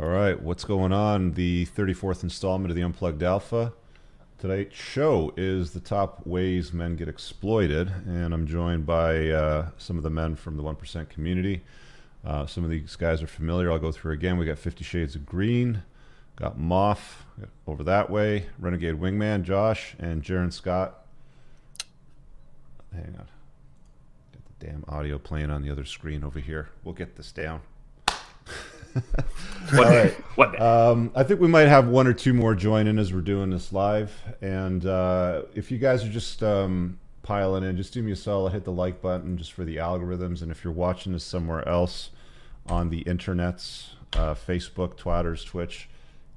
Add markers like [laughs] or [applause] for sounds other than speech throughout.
All right, what's going on? The 34th installment of the Unplugged Alpha. Tonight's show is the top ways men get exploited, and I'm joined by uh, some of the men from the 1% community. Uh, some of these guys are familiar. I'll go through again. We got Fifty Shades of Green, got Moth over that way, Renegade Wingman, Josh, and Jaron Scott. Hang on. Got the damn audio playing on the other screen over here. We'll get this down. [laughs] All right. What Um, I think we might have one or two more join in as we're doing this live. And uh, if you guys are just um, piling in, just do me a solid, hit the like button just for the algorithms. And if you're watching this somewhere else on the internets, uh, Facebook, Twitters, Twitch,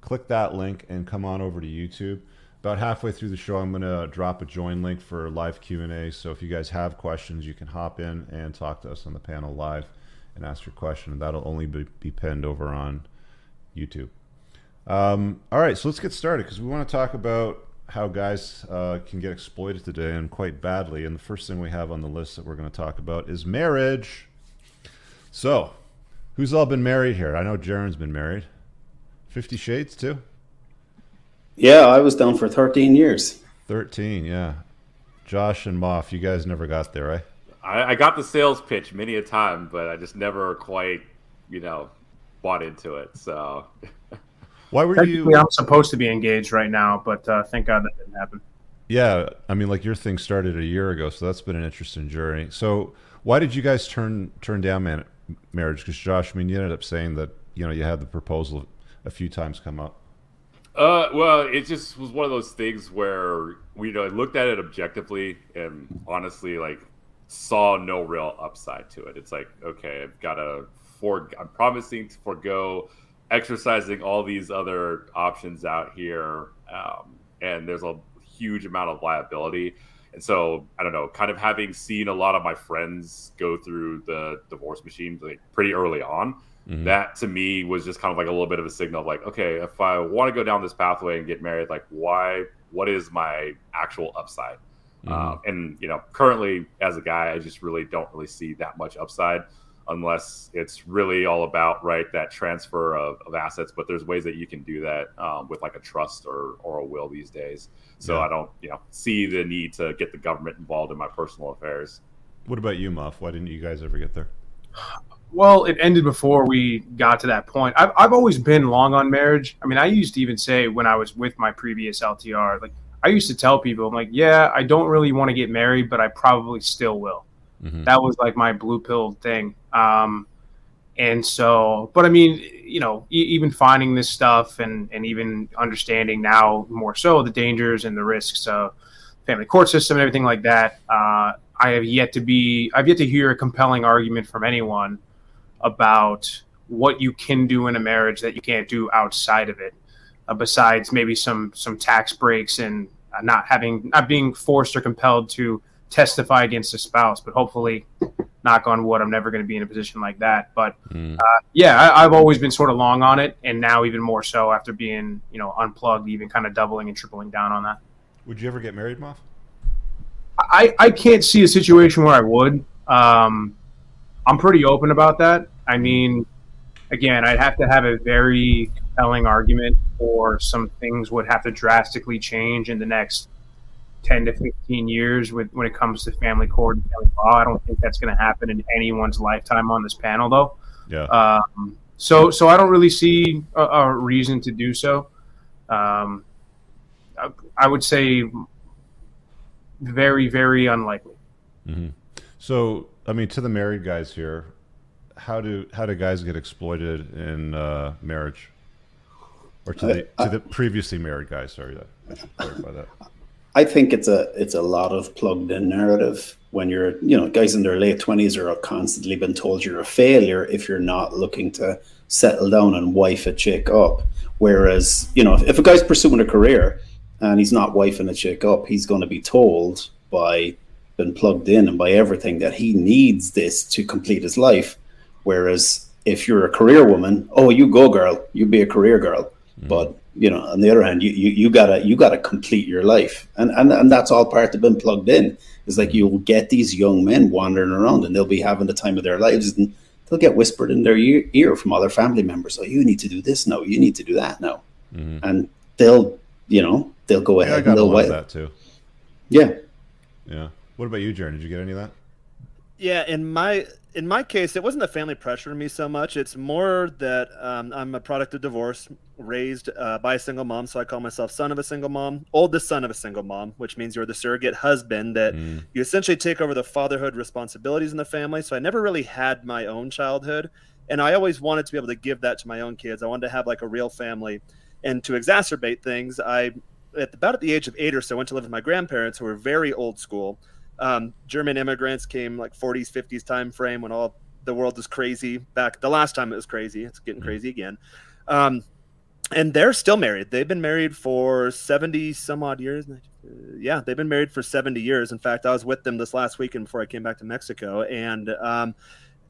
click that link and come on over to YouTube. About halfway through the show, I'm going to drop a join link for live Q&A. So if you guys have questions, you can hop in and talk to us on the panel live and ask your question. And that'll only be, be pinned over on YouTube. Um, all right, so let's get started because we want to talk about how guys uh, can get exploited today and quite badly. And the first thing we have on the list that we're going to talk about is marriage. So, who's all been married here? I know Jaron's been married. Fifty Shades too. Yeah, I was down for 13 years. Thirteen, yeah. Josh and Moff, you guys never got there, right? I, I got the sales pitch many a time, but I just never quite, you know, bought into it. So [laughs] Why were you? I'm supposed to be engaged right now, but uh, thank God that didn't happen. Yeah, I mean, like your thing started a year ago, so that's been an interesting journey. So, why did you guys turn turn down man- marriage? Because Josh, I mean, you ended up saying that you know you had the proposal a few times come up. Uh, well, it just was one of those things where we you know I looked at it objectively and honestly like saw no real upside to it. It's like, okay, I've got to for I'm promising to forego exercising all these other options out here, um, and there's a huge amount of liability. And so I don't know, kind of having seen a lot of my friends go through the divorce machine like pretty early on, Mhm. that to me was just kind of like a little bit of a signal of like okay if i want to go down this pathway and get married like why what is my actual upside Mhm. um, and you know currently as a guy i just really don't really see that much upside unless it's really all about right that transfer of, of assets but there's ways that you can do that um, with like a trust or, or a will these days so Yeah. i don't you know see the need to get the government involved in my personal affairs What about you, Muff? Why didn't you guys ever get there? Well, it ended before we got to that point. I've, I've always been long on marriage. I mean, I used to even say when I was with my previous LTR, like, I used to tell people, I'm like, yeah, I don't really want to get married, but I probably still will. Mhm. That was like my blue pill thing. Um, and so, but I mean, you know, e- even finding this stuff and, and even understanding now more so the dangers and the risks of family court system and everything like that. Uh, I have yet to be, I've yet to hear a compelling argument from anyone about what you can do in a marriage that you can't do outside of it, uh, besides maybe some some tax breaks and uh, not having not being forced or compelled to testify against a spouse. But hopefully, knock on wood, I'm never going to be in a position like that. But Mm. yeah, I, I've always been sort of long on it, and now even more so after being you know unplugged, even kind of doubling and tripling down on that. Would you ever get married, Muff? I, I can't see a situation where I would. Um, I'm pretty open about that. I mean, again, I'd have to have a very compelling argument, or some things would have to drastically change in the next 10 to 15 years with when it comes to family court and family law. I don't think that's going to happen in anyone's lifetime on this panel, though. Yeah. Um, so, so I don't really see a, a reason to do so. Um, I, I would say very, very unlikely. hmm So, I mean, to the married guys here, how do how do guys get exploited in uh, marriage, or to the to the previously married guys? Sorry, I should clarify that. I think it's a it's a lot of plugged in narrative when you're you know guys in their late twenties are constantly been told you're a failure if you're not looking to settle down and wife a chick up. Whereas you know if, if a guy's pursuing a career and he's not wifing a chick up, he's going to be told by been plugged in and by everything that he needs this to complete his life. Whereas if you're a career woman, oh you go girl, you be a career girl. But you know, on the other hand, you, you, you gotta you gotta complete your life, and and and that's all part of being plugged in. Is like you'll get these young men wandering around, and they'll be having the time of their lives, and they'll get whispered in their ear from other family members. Oh, you need to do this now. You need to do that now, mm-hmm. and they'll you know they'll go ahead yeah, and they'll wait. that too. Yeah. Yeah. What about you, Jaron? Did you get any of that? Yeah, in my in my case, it wasn't the family pressure to me so much. It's more that um, I'm a product of divorce, raised uh, by a single mom. So I call myself son of a single mom, oldest son of a single mom, which means you're the surrogate husband that mm. you essentially take over the fatherhood responsibilities in the family. So I never really had my own childhood. And I always wanted to be able to give that to my own kids. I wanted to have like a real family. And to exacerbate things, I, at about at the age of eight or so, went to live with my grandparents who were very old school um, German immigrants came like 40s, 50s time frame when all the world was crazy. Back the last time it was crazy, it's getting mm-hmm. crazy again. Um, and they're still married. They've been married for 70 some odd years. Uh, yeah, they've been married for 70 years. In fact, I was with them this last weekend before I came back to Mexico. And um,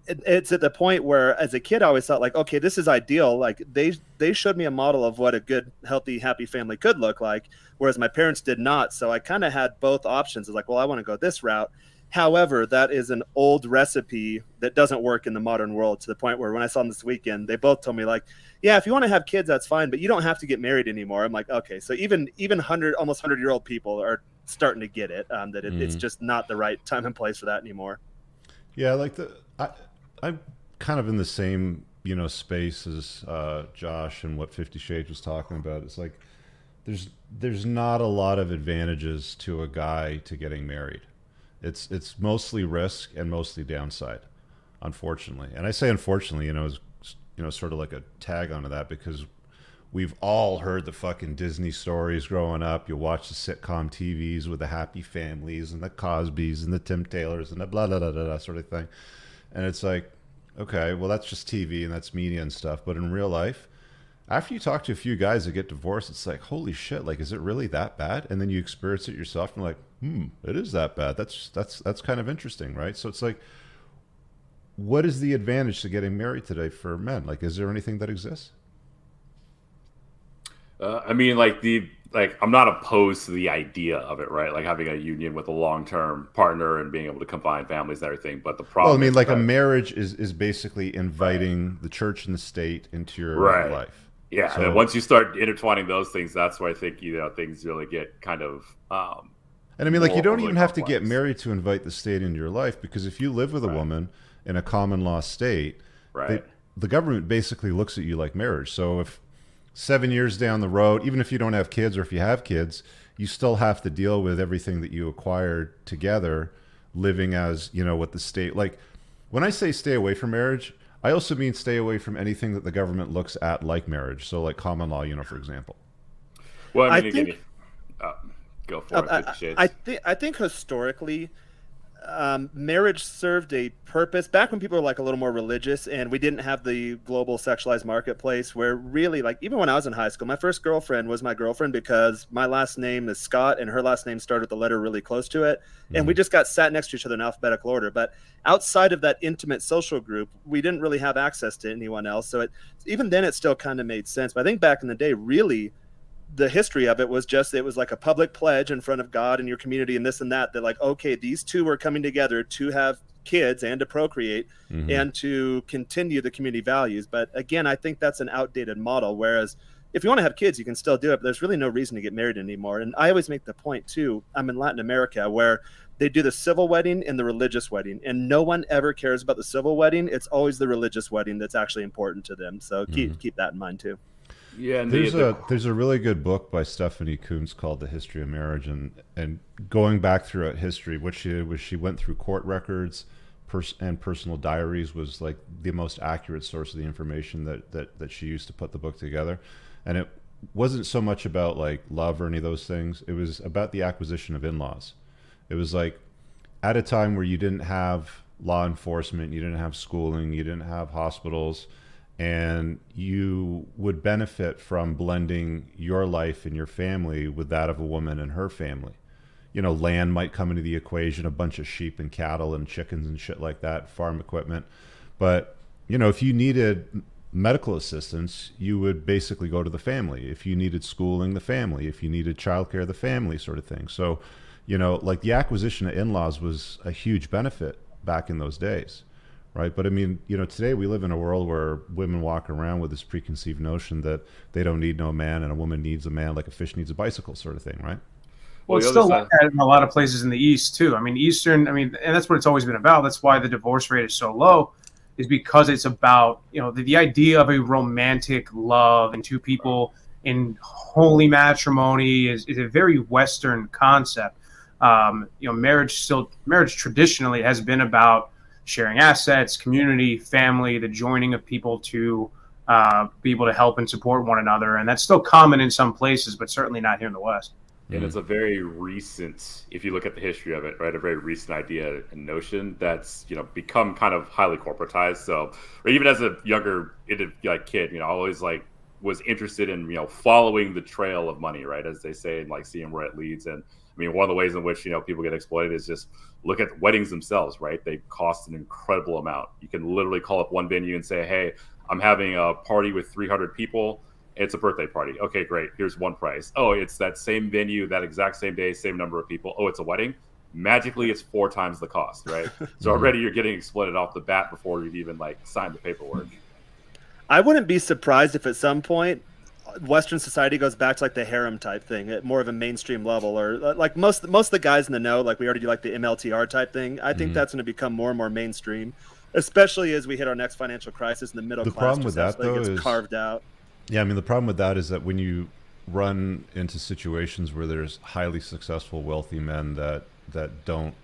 it's at the point where as a kid i always thought like okay this is ideal. Like they they showed me a model of what a good healthy happy family could look like whereas my parents did not. So i kind of had both options. It's like well i want to go this route. However that is an old recipe that doesn't work in the modern world to the point where when i saw them this weekend they both told me like yeah if you want to have kids that's fine but you don't have to get married anymore. I'm like okay. So even even 100 almost 100 year old people are starting to get it um, that it, mm. it's just not the right time and place for that anymore. Yeah like the I, I'm kind of in the same you know space as uh, Josh and what Fifty Shades was talking about. It's like there's there's not a lot of advantages to a guy to getting married. It's it's mostly risk and mostly downside, unfortunately. And I say unfortunately, you know, you know sort of like a tag onto that because we've all heard the fucking Disney stories growing up. You watch the sitcom TVs with the happy families and the Cosbys and the Tim Taylors and the blah blah blah blah, blah sort of thing. And it's like, okay, well, that's just TV and that's media and stuff. But in real life, after you talk to a few guys that get divorced, it's like, holy shit, like, is it really that bad? And then you experience it yourself and like, hmm, it is that bad. That's that's that's kind of interesting, right? So it's like, what is the advantage to getting married today for men? Like, is there anything that exists? Uh, I mean, like the like I'm not opposed to the idea of it, right? Like having a union with a long term partner and being able to combine families and everything. But the problem, well, I mean, like that, a marriage is is basically inviting the church and the state into your right. life. Yeah, so, and once you start intertwining those things, that's where I think you know things really get kind of. Um, and I mean, like you don't even have to get married to invite the state into your life because if you live with a right. woman in a common law state, right. They, the government basically looks at you like marriage. So if seven years down the road, even if you don't have kids or if you have kids, you still have to deal with everything that you acquired together, living as you know what the state like. When I say stay away from marriage, I also mean stay away from anything that the government looks at like marriage. So, like common law, you know, for example. Well, I, mean, I think, uh, go for uh, it. I, I think I think historically, um, marriage served a purpose back when people were like a little more religious and we didn't have the global sexualized marketplace where really like even when i was in high school my first girlfriend was my girlfriend because my last name is scott and her last name started with the letter really close to it mm-hmm. and we mm-hmm. just got sat next to each other in alphabetical order but outside of that intimate social group we didn't really have access to anyone else so it even then it still kind of made sense but i think back in the day really the history of it was just it was like a public pledge in front of God and your community and this and that that like okay these two were coming together to have kids and to procreate mm-hmm. and to continue the community values. But again I think that's an outdated model whereas if you want to have kids you can still do it but there's really no reason to get married anymore. And I always make the point too I'm in Latin America where they do the civil wedding and the religious wedding and no one ever cares about the civil wedding. It's always the religious wedding that's actually important to them. So keep mm-hmm. keep that in mind too yeah, there's the, a there's a really good book by Stephanie Coontz called The History of Marriage, and and going back throughout history, what she did was she went through court records, pers- and personal diaries was like the most accurate source of the information that that that she used to put the book together, and it wasn't so much about like love or any of those things. It was about the acquisition of in-laws. It was like at a time where you didn't have law enforcement, you didn't have schooling, you didn't have hospitals and you would benefit from blending your life and your family with that of a woman and her family. You know, land might come into the equation, a bunch of sheep and cattle and chickens and shit like that, farm equipment. But, you know, if you needed medical assistance, you would basically go to the family. If you needed schooling, the family. If you needed childcare, the family sort of thing. So, you know, like the acquisition of in laws was a huge benefit back in those days right? But I mean, you know, today we live in a world where women walk around with this preconceived notion that they don't need no man and a woman needs a man like a fish needs a bicycle, sort of thing, right? Well, it's still like that in a lot of places in the East too. I mean, Eastern. I mean, and that's what it's always been about. That's why the divorce rate is so low, is because it's about you know the, the idea of a romantic love and two people in holy matrimony is, is a very Western concept. Um, you know, marriage still marriage traditionally has been about sharing assets, community, family, the joining of people to uh, be able to help and support one another, and that's still common in some places, but certainly not here in the West. And it's a very recent if you look at the history of it right a very recent idea and notion that's you know become kind of highly corporatized. So or even as a younger like kid you know always like was interested in you know following the trail of money right as they say and like seeing where it leads. And i mean one of the ways in which you know people get exploited is just look at weddings themselves right they cost an incredible amount you can literally call up one venue and say hey i'm having a party with 300 people it's a birthday party. Okay, great. Here's one price. Oh, it's that same venue, that exact same day, same number of people. Oh, it's a wedding. Magically, it's four times the cost, right? [laughs] so already you're getting exploited off the bat before you've even like signed the paperwork. I wouldn't be surprised if at some point Western society goes back to like the harem type thing at more of a mainstream level, or uh, like most most of the guys in the know, like we already do like the MLTR type thing. I think mm-hmm. that's going to become more and more mainstream, especially as we hit our next financial crisis and the middle the class problem with that, though, gets is... carved out. Yeah, I mean the problem with that is that when you run into situations where there's highly successful, wealthy men that that don't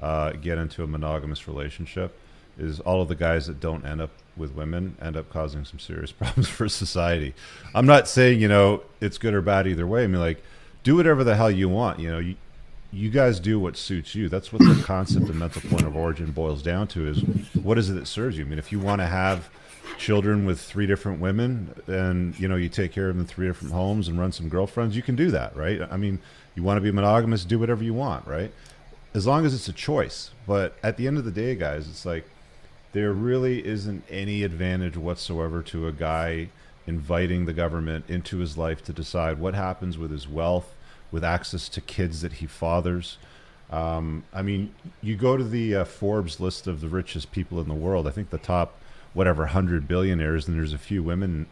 uh, get into a monogamous relationship, is all of the guys that don't end up with women end up causing some serious [laughs] problems for society. I'm not saying you know it's good or bad either way. I mean like do whatever the hell you want. You know you you guys do what suits you. That's what the concept and mental point of origin boils down to is what is it that serves you? I mean if you want to have children with three different women and you know you take care of them in three different homes and run some girlfriends you can do that right i mean you want to be monogamous do whatever you want right as long as it's a choice but at the end of the day guys it's like there really isn't any advantage whatsoever to a guy inviting the government into his life to decide what happens with his wealth with access to kids that he fathers um, I mean, you go to the uh, Forbes list of the richest people in the world. I think the top whatever hundred billionaires, and there's a few women,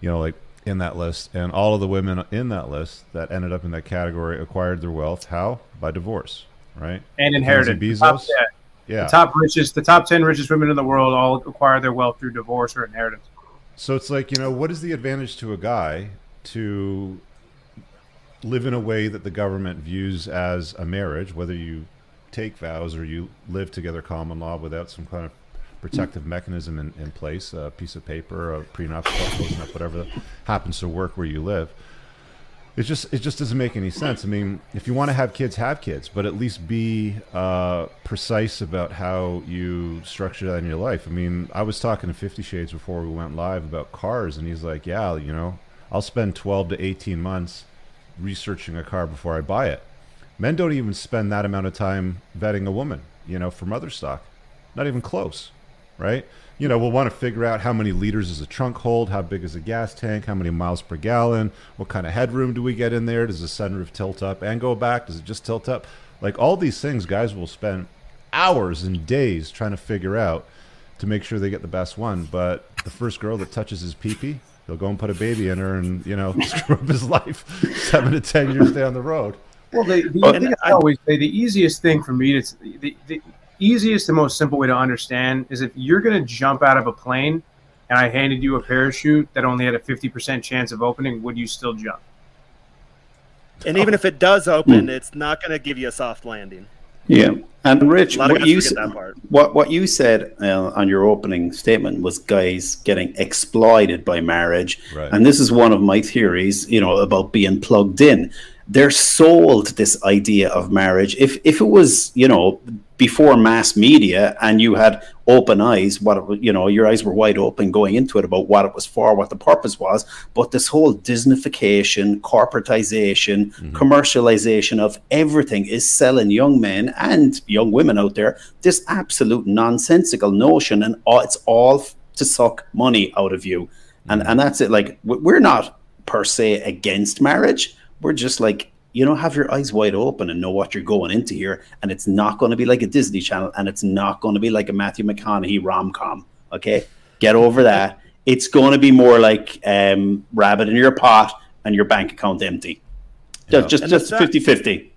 you know, like in that list, and all of the women in that list that ended up in that category acquired their wealth how by divorce, right? And inherited. Bezos. Top, yeah. Yeah. The top richest, the top ten richest women in the world all acquire their wealth through divorce or inheritance. So it's like you know, what is the advantage to a guy to live in a way that the government views as a marriage, whether you take vows or you live together common law without some kind of protective mechanism in, in place, a piece of paper, a prenup, whatever happens to work where you live. It just it just doesn't make any sense. I mean, if you want to have kids, have kids, but at least be uh, precise about how you structure that in your life. I mean, I was talking to Fifty Shades before we went live about cars, and he's like, "Yeah, you know, I'll spend twelve to eighteen months researching a car before I buy it." Men don't even spend that amount of time vetting a woman, you know, for mother stock. Not even close right? You know, we'll want to figure out how many liters does a trunk hold, how big is a gas tank, how many miles per gallon, what kind of headroom do we get in there? Does the sunroof tilt up and go back? Does it just tilt up? Like all these things, guys will spend hours and days trying to figure out to make sure they get the best one. But the first girl that touches his peepee, he'll go and put a baby in her and, you know, [laughs] screw up his life [laughs] seven to 10 years down the road. Well, the, the thing I always say the easiest thing for me to the, the, easiest and most simple way to understand is if you're going to jump out of a plane and I handed you a parachute that only had a 50% chance of opening, would you still jump? And even if it does open, mm. it's not going to give you a soft landing. Yeah, and Rich, what you, what, what you said uh, on your opening statement was guys getting exploited by marriage, right. and this is one of my theories. You know about being plugged in they're sold this idea of marriage. If if it was, you know, before mass media and you had open eyes, what it, you know, your eyes were wide open going into it about what it was for, what the purpose was. But this whole Disneyfication, corporatization, mm-hmm. commercialization of everything is selling young men and young women out there this absolute nonsensical notion, and it's all to suck money out of you. And, mm-hmm. and that's it. Like, we're not per se against marriage we're just like you know, have your eyes wide open and know what you're going into here. And it's not going to be like a Disney Channel, and it's not going to be like a Matthew McConaughey rom com. Okay, get over that. It's going to be more like um, rabbit in your pot and your bank account empty. Yeah. Just And just the sad- 50 50.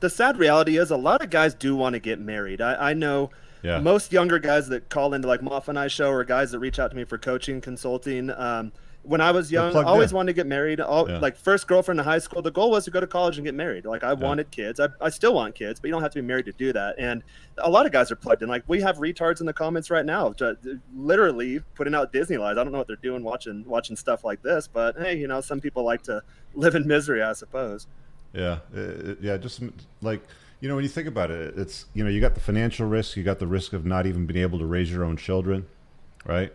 the sad reality is a lot of guys do want to get married. I, I know Yeah. most younger guys that call into like Moff and I show or guys that reach out to me for coaching, consulting. Um, when I was young, plugged always in. wanted to get married. All, Yeah. Like first girlfriend in high school, the goal was to go to college and get married. Like I wanted kids. I, I still want kids, but you don't have to be married to do that. And a lot of guys are plugged in. Like we have retards in the comments right now, literally putting out Disney lies. I don't know what they're doing watching watching stuff like this, but hey, you know, some people like to live in misery, I suppose. Yeah, yeah. Just like you know, when you think about it, it's you know, you got the financial risk, you got the risk of not even being able to raise your own children, right?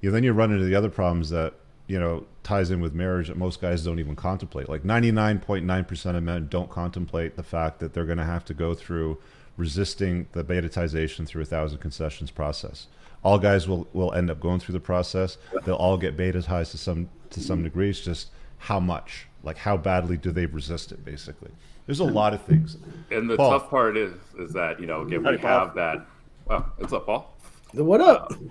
You then you run into the other problems that you know ties in with marriage that most guys don't even contemplate. Like ninety nine point nine percent of men don't contemplate the fact that they're going to have to go through resisting the betatization through a thousand concessions process. All guys will will end up going through the process. They'll all get betatized to some to some degree. It's just how much, like how badly do they resist it? Basically, there's a lot of things. And the Paul. tough part is is that you know again we have that. Well, what's up, Paul? The what up? [laughs]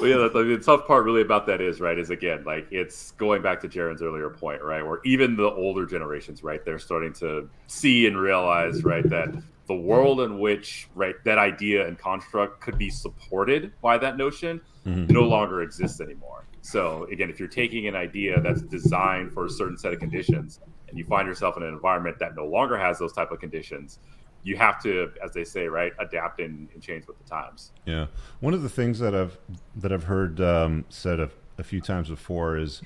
Well, yeah, the, the tough part really about that is right is again like it's going back to Jaron's earlier point, right? Where even the older generations, right, they're starting to see and realize, right, that the world in which right that idea and construct could be supported by that notion mm-hmm. no longer exists anymore. So again, if you're taking an idea that's designed for a certain set of conditions and you find yourself in an environment that no longer has those type of conditions, you have to, as they say, right, adapt and, and change with the times. Yeah, one of the things that I've that I've heard um, said a, a few times before is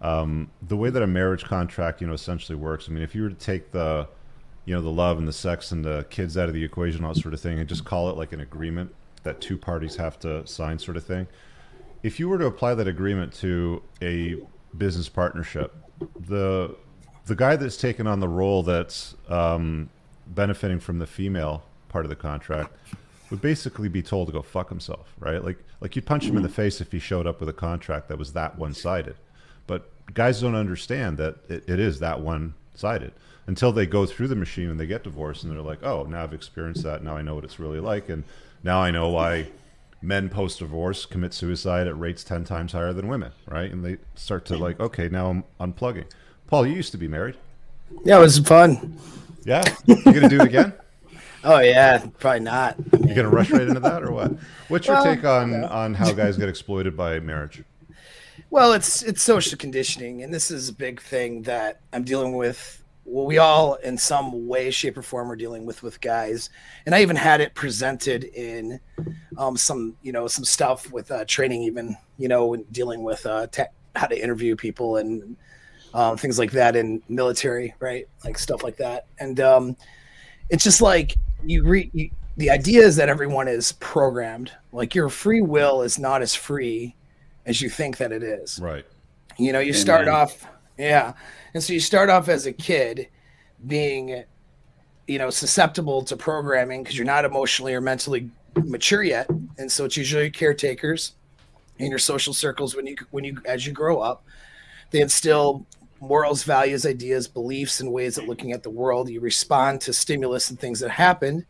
um, the way that a marriage contract, you know, essentially works. I mean, if you were to take the, you know, the love and the sex and the kids out of the equation, all that sort of thing, and just call it like an agreement that two parties have to sign, sort of thing. If you were to apply that agreement to a business partnership, the the guy that's taken on the role that's um, benefiting from the female part of the contract would basically be told to go fuck himself, right? Like like you'd punch him in the face if he showed up with a contract that was that one sided. But guys don't understand that it, it is that one sided until they go through the machine and they get divorced and they're like, oh, now I've experienced that. Now I know what it's really like, and now I know why men post divorce commit suicide at rates ten times higher than women, right? And they start to like, okay, now I'm unplugging. Paul, you used to be married. Yeah, it was fun. Yeah, you gonna do it again? [laughs] Oh yeah, probably not. You gonna rush right into that, or what? What's your Well, take on on how guys get exploited by marriage? Well, it's it's social conditioning, and this is a big thing that I'm dealing with. Well, we all, in some way, shape, or form, are dealing with with guys, and I even had it presented in um, some, you know, some stuff with uh, training, even you know, when dealing with uh, te- how to interview people and um, things like that in military, right? Like stuff like that, and um, it's just like you read. You, the idea is that everyone is programmed. Like your free will is not as free as you think that it is. Right. You know, you start Amen. off, yeah. And so you start off as a kid being, you know, susceptible to programming because you're not emotionally or mentally mature yet. And so it's usually caretakers in your social circles when you, when you, as you grow up, they instill morals, values, ideas, beliefs, and ways of looking at the world. You respond to stimulus and things that happen.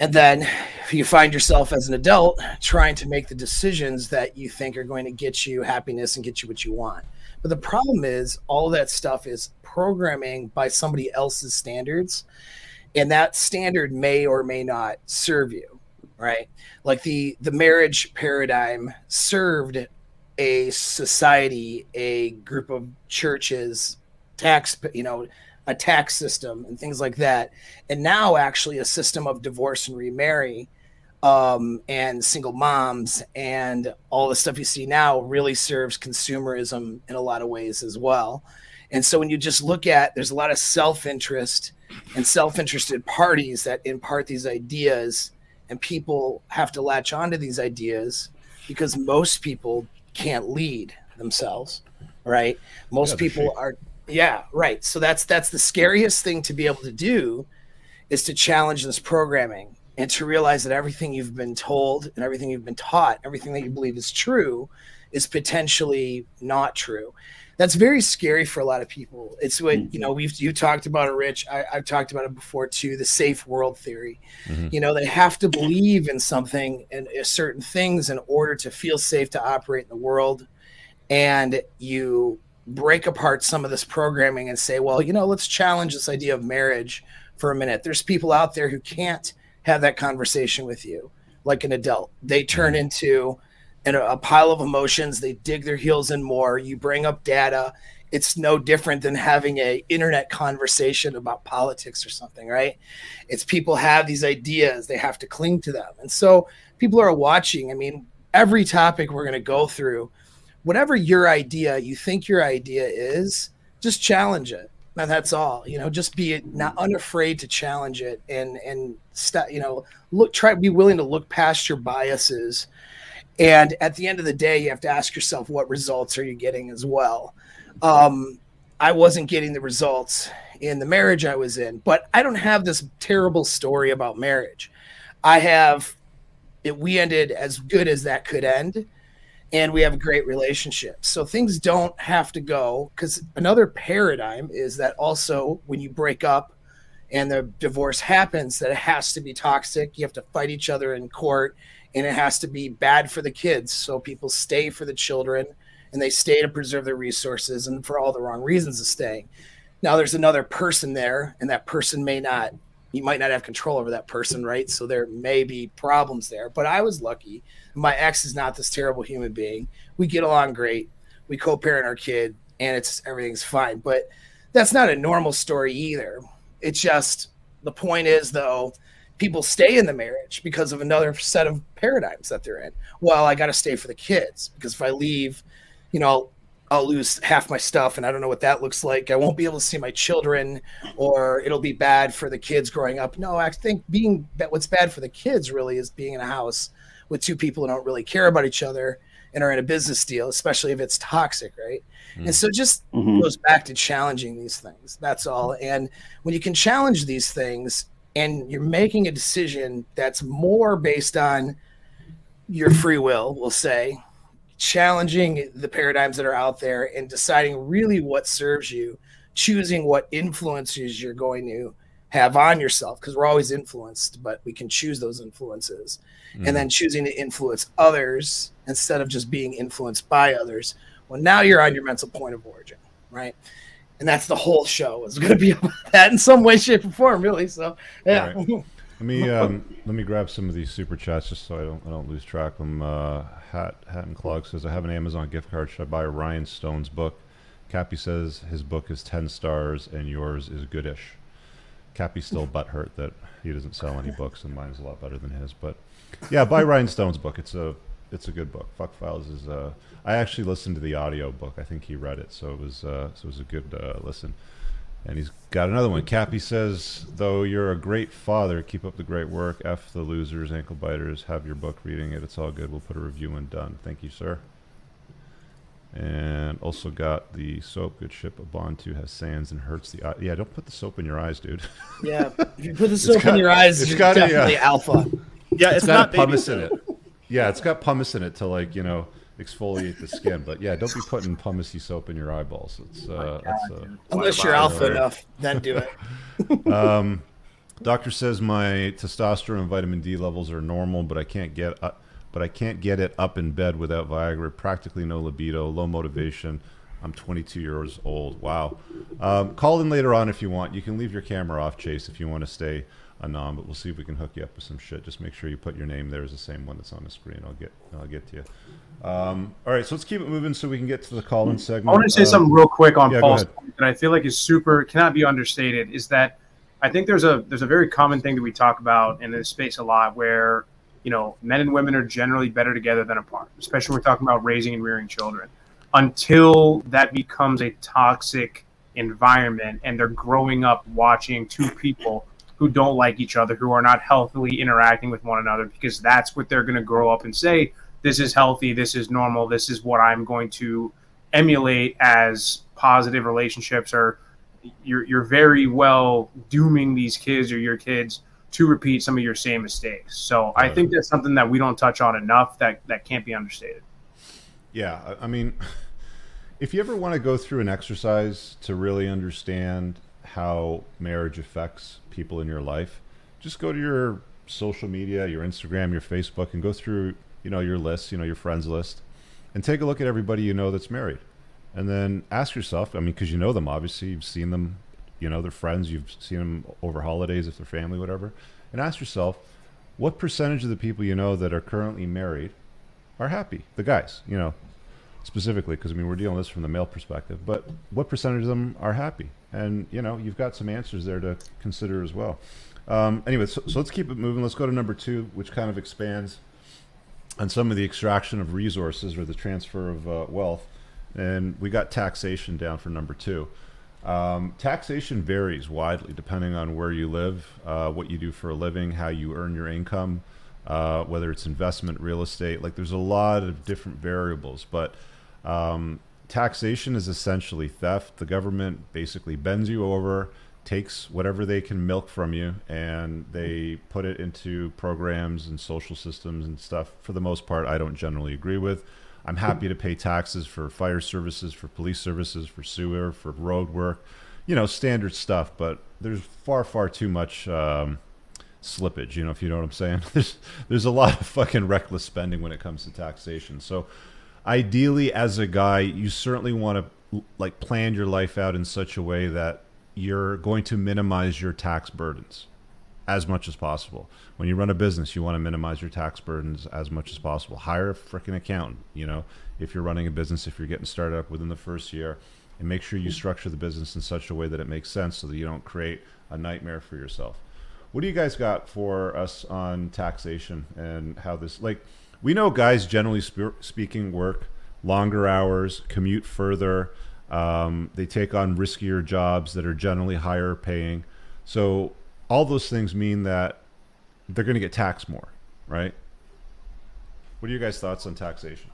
And then you find yourself as an adult trying to make the decisions that you think are going to get you happiness and get you what you want. But the problem is, all that stuff is programming by somebody else's standards. And that standard may or may not serve you, right? Like the, the marriage paradigm served a society, a group of churches, tax, you know, a tax system and things like that. And now, actually, a system of divorce and remarry um, and single moms and all the stuff you see now really serves consumerism in a lot of ways as well. And so, when you just look at, there's a lot of self interest and self interested parties that impart these ideas, and people have to latch onto these ideas because most people can't lead themselves, right? Most Yeah, people shaky. are yeah, right. So that's that's the scariest thing to be able to do is to challenge this programming. and to realize that everything you've been told and everything you've been taught, everything that you believe is true, is potentially not true. That's very scary for a lot of people. It's what you know. We've you talked about it, Rich. I, have talked about it before too. The safe world theory. Mm-hmm. You know, they have to believe in something and uh, certain things in order to feel safe to operate in the world. And you break apart some of this programming and say, well, you know, let's challenge this idea of marriage for a minute. There's people out there who can't have that conversation with you like an adult. They turn mm-hmm. into an, a pile of emotions. They dig their heels in more. You bring up data. It's no different than having a internet conversation about politics or something, right? It's people have these ideas. They have to cling to them. And so people are watching. I mean, every topic we're going to go through, whatever your idea, you think your idea is, just challenge it and that's all you know just be not unafraid to challenge it and and st- you know look try be willing to look past your biases and at the end of the day you have to ask yourself what results are you getting as well um, i wasn't getting the results in the marriage i was in but i don't have this terrible story about marriage i have it we ended as good as that could end and we have a great relationship. So things don't have to go because another paradigm is that also when you break up and the divorce happens, that it has to be toxic. You have to fight each other in court and it has to be bad for the kids. So people stay for the children and they stay to preserve their resources and for all the wrong reasons of staying. Now there's another person there and that person may not you might not have control over that person, right? So there may be problems there. But I was lucky my ex is not this terrible human being. We get along great. We co-parent our kid, and it's everything's fine. But that's not a normal story either. It's just the point is though, people stay in the marriage because of another set of paradigms that they're in. Well, I got to stay for the kids because if I leave, you know, I'll lose half my stuff and I don't know what that looks like. I won't be able to see my children or it'll be bad for the kids growing up. No, I think being what's bad for the kids really is being in a house with two people who don't really care about each other and are in a business deal, especially if it's toxic, right? Mm. And so just mm-hmm. goes back to challenging these things. That's all. And when you can challenge these things and you're making a decision that's more based on your free will, we'll say, challenging the paradigms that are out there and deciding really what serves you, choosing what influences you're going to have on yourself because we're always influenced, but we can choose those influences. Mm. And then choosing to influence others instead of just being influenced by others. Well, now you're on your mental point of origin, right? And that's the whole show is going to be [laughs] about that in some way, shape, or form, really. So, yeah. Right. Let me [laughs] um, let me grab some of these super chats just so I don't I don't lose track of them. Uh, Hat Hat and Clog says I have an Amazon gift card. Should I buy Ryan Stone's book? Cappy says his book is ten stars and yours is goodish. Cappy's still [laughs] butthurt that he doesn't sell any books, and mine's a lot better than his. But yeah, buy Ryan Stone's book. It's a it's a good book. Fuck Files is. Uh, I actually listened to the audio book. I think he read it, so it was uh, so it was a good uh, listen. And he's got another one. Cappy says, though you're a great father, keep up the great work. F the losers, ankle biters. Have your book reading it. It's all good. We'll put a review in. Done. Thank you, sir. And also got the soap. Good ship. A bond too has sands and hurts the eye. Yeah, don't put the soap in your eyes, dude. Yeah, [laughs] if you put the soap got, in your eyes, it's got definitely a, uh, alpha. Yeah, it's, it's got pumice in it. Yeah, it's got pumice in it to like you know exfoliate the skin. But yeah, don't be putting pumicey soap in your eyeballs. It's uh, that's, uh, unless you're alpha right. enough, then do it. [laughs] um, doctor says my testosterone and vitamin D levels are normal, but I can't get. Uh, but I can't get it up in bed without Viagra. Practically no libido, low motivation. I'm 22 years old. Wow. Um, call in later on if you want. You can leave your camera off, Chase, if you want to stay anon. But we'll see if we can hook you up with some shit. Just make sure you put your name there as the same one that's on the screen. I'll get I'll get to you. Um, all right, so let's keep it moving so we can get to the call-in segment. I want to say something real quick on yeah, Paul's point that I feel like is super cannot be understated. Is that I think there's a there's a very common thing that we talk about in this space a lot where you know, men and women are generally better together than apart, especially when we're talking about raising and rearing children. Until that becomes a toxic environment and they're growing up watching two people who don't like each other, who are not healthily interacting with one another, because that's what they're going to grow up and say, this is healthy, this is normal, this is what I'm going to emulate as positive relationships, or you're, you're very well dooming these kids or your kids to repeat some of your same mistakes. So I think that's something that we don't touch on enough that that can't be understated. Yeah, I mean, [laughs] if you ever want to go through an exercise to really understand how marriage affects people in your life, just go to your social media, your Instagram, your Facebook, and go through you know your list, you know your friends list, and take a look at everybody you know that's married, and then ask yourself. I mean, because you know them, obviously, you've seen them, you know, they're friends, you've seen them over holidays if they're family, whatever, and ask yourself, what percentage of the people you know that are currently married are happy? The guys, you know, specifically, because I mean we're dealing with this from the male perspective, but what percentage of them are happy? And you know, you've got some answers there to consider as well. Um, anyway, so, so let's keep it moving. Let's go to number two, which kind of expands on some of the extraction of resources or the transfer of uh, wealth. And we got taxation down for number two. Um, taxation varies widely depending on where you live, uh, what you do for a living, how you earn your income, uh, whether it's investment, real estate. Like there's a lot of different variables, but um, taxation is essentially theft. The government basically bends you over takes whatever they can milk from you and they put it into programs and social systems and stuff. For the most part, I don't generally agree with. I'm happy to pay taxes for fire services, for police services, for sewer, for road work, you know, standard stuff. But there's far, far too much um, slippage. You know, if you know what I'm saying. [laughs] There's there's a lot of fucking reckless spending when it comes to taxation. So, ideally, as a guy, you certainly want to like plan your life out in such a way that you're going to minimize your tax burdens as much as possible. When you run a business, you want to minimize your tax burdens as much as possible. Hire a freaking accountant, you know, if you're running a business, if you're getting started up within the first year, and make sure you structure the business in such a way that it makes sense so that you don't create a nightmare for yourself. What do you guys got for us on taxation and how this like we know guys generally spe- speaking work longer hours, commute further, um, they take on riskier jobs that are generally higher paying. So all those things mean that they're going to get taxed more, right? What are your guys' thoughts on taxation?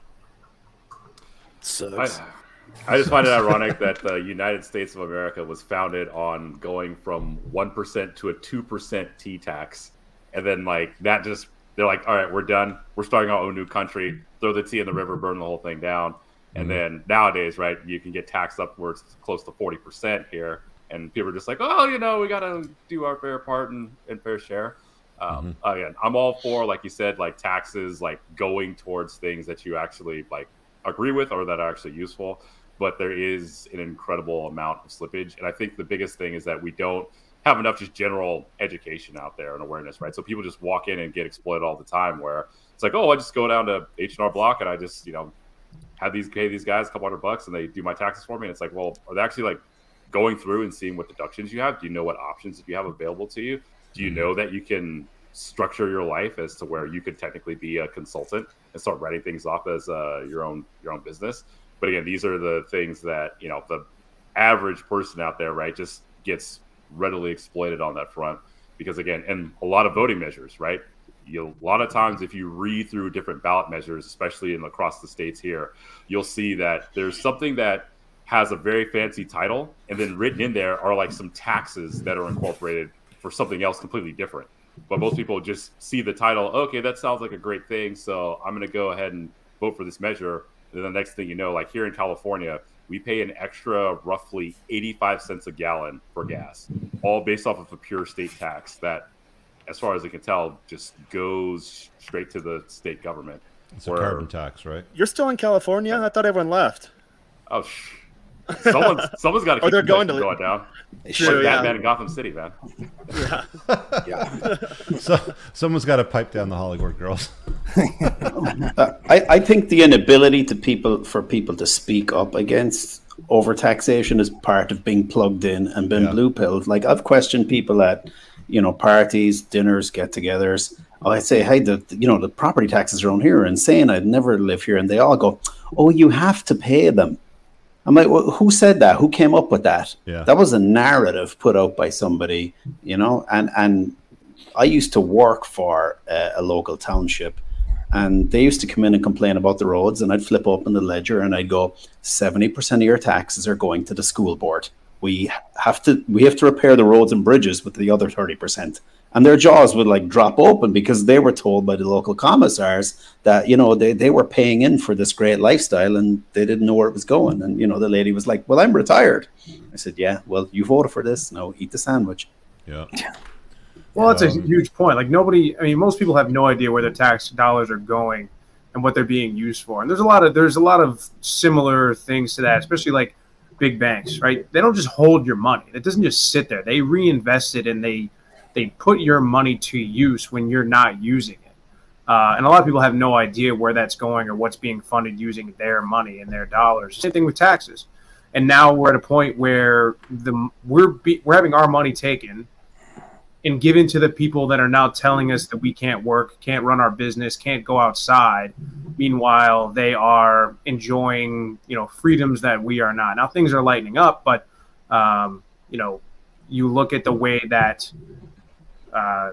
I, I just find it ironic that the United States of America was founded on going from one percent to a two percent T tax, and then like that just they're like, all right, we're done. We're starting our own new country. Throw the tea in the river, burn the whole thing down. And mm-hmm. then nowadays, right, you can get taxed upwards close to 40% here. And people are just like, oh, you know, we got to do our fair part and, and fair share. Um, mm-hmm. Again, I'm all for, like you said, like taxes, like going towards things that you actually like agree with or that are actually useful. But there is an incredible amount of slippage. And I think the biggest thing is that we don't have enough just general education out there and awareness, right? So people just walk in and get exploited all the time where it's like, oh, I just go down to H&R Block and I just, you know, have these pay these guys a couple hundred bucks and they do my taxes for me. And it's like, well, are they actually like going through and seeing what deductions you have? Do you know what options you have available to you? Do you mm-hmm. know that you can structure your life as to where you could technically be a consultant and start writing things off as uh, your own your own business? But again, these are the things that you know the average person out there, right, just gets readily exploited on that front because again, and a lot of voting measures, right? you a lot of times if you read through different ballot measures, especially in across the states here, you'll see that there's something that has a very fancy title, and then written in there are like some taxes that are incorporated for something else completely different. But most people just see the title, okay, that sounds like a great thing, so I'm going to go ahead and vote for this measure. And then the next thing you know, like here in California, we pay an extra roughly 85 cents a gallon for gas, all based off of a pure state tax that as far as I can tell, just goes straight to the state government. It's a carbon tax, right? You're still in California? I thought everyone left. Oh, sh- someone's someone's got to keep oh, they're going to going down. Sure, like yeah. Batman in Gotham City, man. Yeah, yeah. so someone's got to pipe down the Hollywood girls. [laughs] uh, I, I think the inability to people for people to speak up against overtaxation is part of being plugged in and been yeah. blue pilled. Like I've questioned people at you know, parties, dinners, get-togethers. I say, hey, the you know the property taxes around here are insane. I'd never live here, and they all go, oh, you have to pay them. I'm like, well, who said that? Who came up with that? Yeah. That was a narrative put out by somebody, you know. And and I used to work for a, a local township, and they used to come in and complain about the roads, and I'd flip open the ledger and I'd go, seventy percent of your taxes are going to the school board we have to we have to repair the roads and bridges with the other 30% and their jaws would like drop open because they were told by the local commissars that you know they, they were paying in for this great lifestyle and they didn't know where it was going and you know the lady was like well i'm retired i said yeah well you voted for this now eat the sandwich Yeah. Well, that's a Um, huge point. Like nobody, I mean, most people have no idea where their tax dollars are going and what they're being used for. And there's a lot of there's a lot of similar things to that, especially like big banks, right? They don't just hold your money. It doesn't just sit there. They reinvest it and they they put your money to use when you're not using it. Uh, and a lot of people have no idea where that's going or what's being funded using their money and their dollars. Same thing with taxes. And now we're at a point where the we're be, we're having our money taken and given to the people that are now telling us that we can't work, can't run our business, can't go outside. Meanwhile, they are enjoying, you know, freedoms that we are not. Now things are lightening up, but um, you know, you look at the way that uh,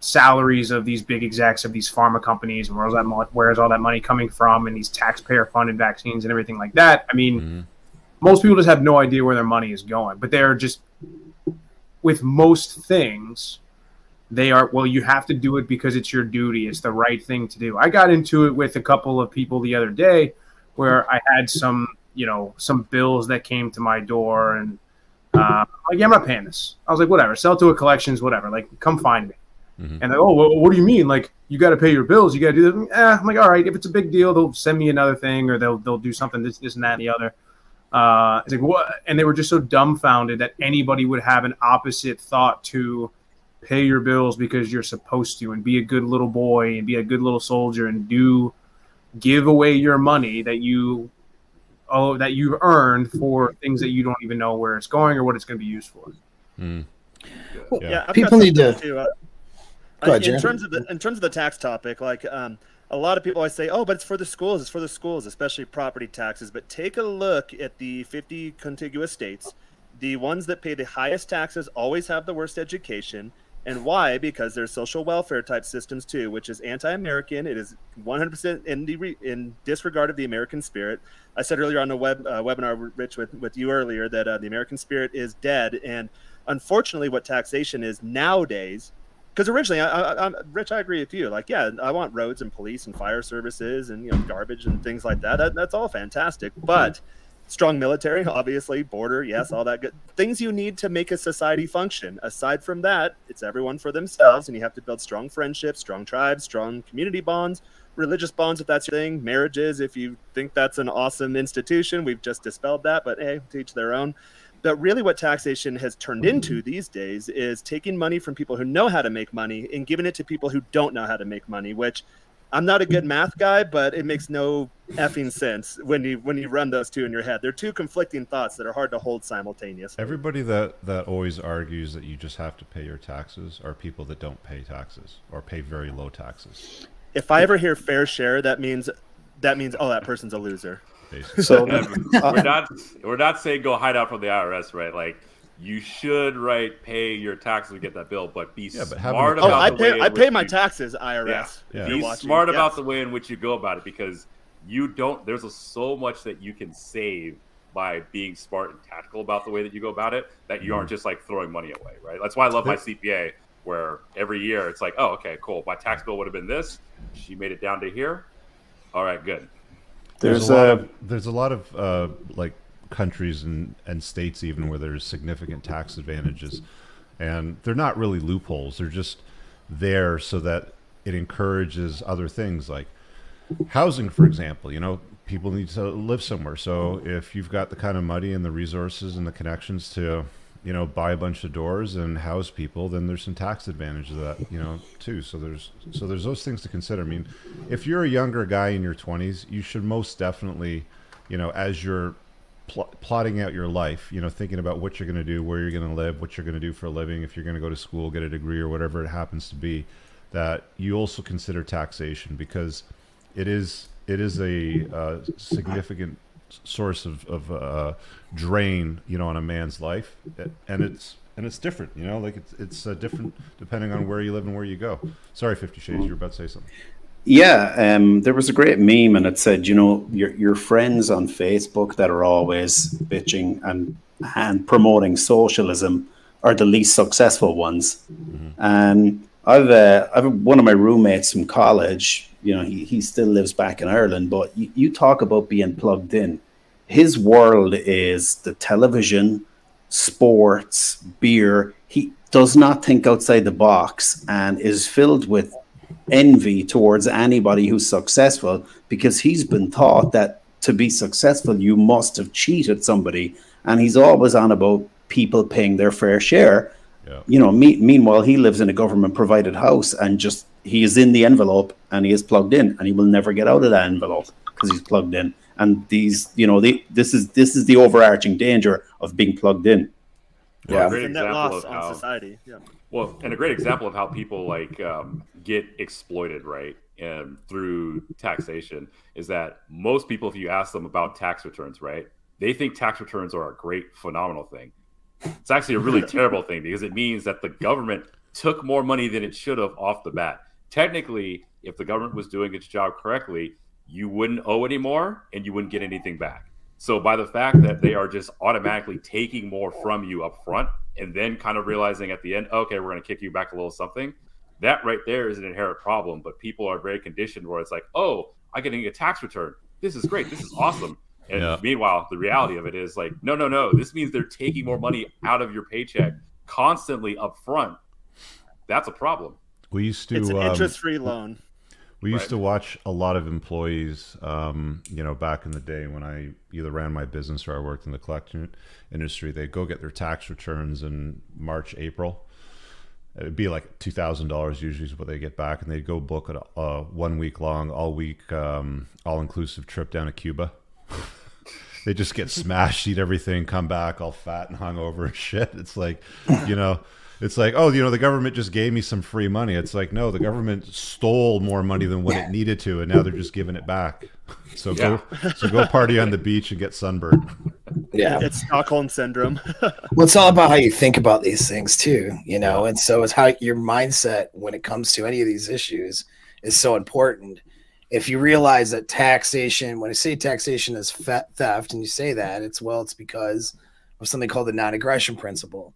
salaries of these big execs of these pharma companies and where's that where's all that money coming from and these taxpayer funded vaccines and everything like that. I mean, Mhm. most people just have no idea where their money is going, but they're just with most things they are well you have to do it because it's your duty it's the right thing to do i got into it with a couple of people the other day where i had some you know some bills that came to my door and uh, like yeah i'm not paying this. I was like whatever sell to a collections whatever like come find me. Mhm. and like oh well, what do you mean? Like you got to pay your bills you got to do that? Eh, i'm like all right if it's a big deal they'll send me another thing or they'll they'll do something this this and that and the other. Uh, it's like what? And they were just so dumbfounded that anybody would have an opposite thought to pay your bills because you're supposed to, and be a good little boy, and be a good little soldier, and do give away your money that you oh that you've earned for things that you don't even know where it's going or what it's going to be used for. Mm. Yeah, Yeah. People need something to- too, uh, Go ahead, in Jared. terms of the in terms of the tax topic, like um, a lot of people always say, "Oh, but it's for the schools. It's for the schools, especially property taxes." But take a look at the 50 contiguous states. The ones that pay the highest taxes always have the worst education. And why? Because there's social welfare type systems too, which is anti-American. It is 100% in the re- in disregard of the American spirit. I said earlier on the web uh, webinar, Rich, with with you earlier, that uh, the American spirit is dead. And unfortunately, what taxation is nowadays, because originally, I, I, I'm Rich, I agree with you. Like, yeah, I want roads and police and fire services and you know garbage and things like that. that that's all fantastic, but strong military, obviously, border, yes, mm-hmm. all that good things you need to make a society function. Aside from that, it's everyone for themselves, and you have to build strong friendships, strong tribes, strong community bonds, religious bonds if that's your thing, marriages if you think that's an awesome institution. We've just dispelled that, but hey, to each their own. But really, what taxation has turned mm-hmm. into these days is taking money from people who know how to make money and giving it to people who don't know how to make money, which I'm not a good math guy, but it makes no effing sense when you when you run those two in your head. They're two conflicting thoughts that are hard to hold simultaneously. Everybody that, that always argues that you just have to pay your taxes are people that don't pay taxes or pay very low taxes. If I ever hear fair share, that means that means oh that person's a loser. Basically. So [laughs] we're not we're not saying go hide out from the IRS, right? Like you should right pay your taxes to get that bill, but be Yeah, but smart a- Oh, about I pay way I pay my you- taxes, IRS. Yeah. if be you're watching. smart about the way in which you go about it because you don't. There's a, so much that you can save by being smart and tactical about the way that you go about it that you aren't Mm-hmm. just like throwing money away, right? That's why I love my CPA, where every year it's like, oh, okay, cool. My tax bill would have been this. She made it down to here. All right, good. There's, there's a lot of [laughs] there's a lot of uh, like countries and, and states even where there's significant tax advantages, and they're not really loopholes. They're just there so that it encourages other things like housing, for example. You know, people need to live somewhere. So if you've got the kind of money and the resources and the connections to you know buy a bunch of doors and house people then there's some tax advantage of that you know too so there's so there's those things to consider i mean if you're a younger guy in your 20s you should most definitely you know as you're pl- plotting out your life you know thinking about what you're going to do where you're going to live what you're going to do for a living if you're going to go to school get a degree or whatever it happens to be that you also consider taxation because it is it is a uh, significant source of, of uh, drain, you know, on a man's life, and it's and it's different, you know, like it's it's uh, different depending on where you live and where you go. Sorry, Fifty Shades, you were about to say something. Yeah, um, there was a great meme, and it said, you know, your your friends on Facebook that are always bitching and and promoting socialism are the least successful ones. And I've, uh, I've one of my roommates from college. You know, he, he still lives back in Ireland. But you, you talk about being plugged in. His world is the television, sports, beer. He does not think outside the box and is filled with envy towards anybody who's successful because he's been taught that to be successful you must have cheated somebody and he's always on about people paying their fair share Yeah. you know me, meanwhile he lives in a government provided house and just he is in the envelope and he is plugged in and he will never get out of that envelope because he's plugged in and these you know the, this is this is the overarching danger of being plugged in Well, a Yeah. great and net example loss of on how society. Yeah. Well, and a great example of how people like um, get exploited, right, and through taxation is that most people, if you ask them about tax returns, right, they think tax returns are a great, phenomenal thing. It's actually a really [laughs] terrible thing because it means that the government took more money than it should have off the bat. Technically, if the government was doing its job correctly, you wouldn't owe any more and you wouldn't get anything back. So by the fact that they are just automatically taking more from you up front and then kind of realizing at the end, okay, we're going to kick you back a little something, that right there is an inherent problem. But people are very conditioned where it's like, oh, I'm getting a tax return. This is great. This is awesome. And Yeah. meanwhile, the reality of it is like, no, no, no. This means they're taking more money out of your paycheck constantly up front. That's a problem. We used to It's an um, interest-free loan. We used Right. to watch a lot of employees, um, you know, back in the day when I either ran my business or I worked in the collection industry. They'd go get their tax returns in March, April. It'd be like two thousand dollars usually is what they get back, and they'd go book a, a one week long, all week, um, all inclusive trip down to Cuba. [laughs] they just get smashed, eat everything, come back all fat and hungover and [laughs] shit. It's like, you know, it's like, oh, you know, the government just gave me some free money. It's like, no, the government stole more money than what it needed to, and now they're just giving it back. So go, so go party on the beach and get sunburned. Yeah. It's Stockholm syndrome. [laughs] Well, it's all about how you think about these things too, you know, and so it's how your mindset when it comes to any of these issues is so important. If you realize that taxation, when I say taxation is theft, and you say that, it's well, it's because of something called the non-aggression principle.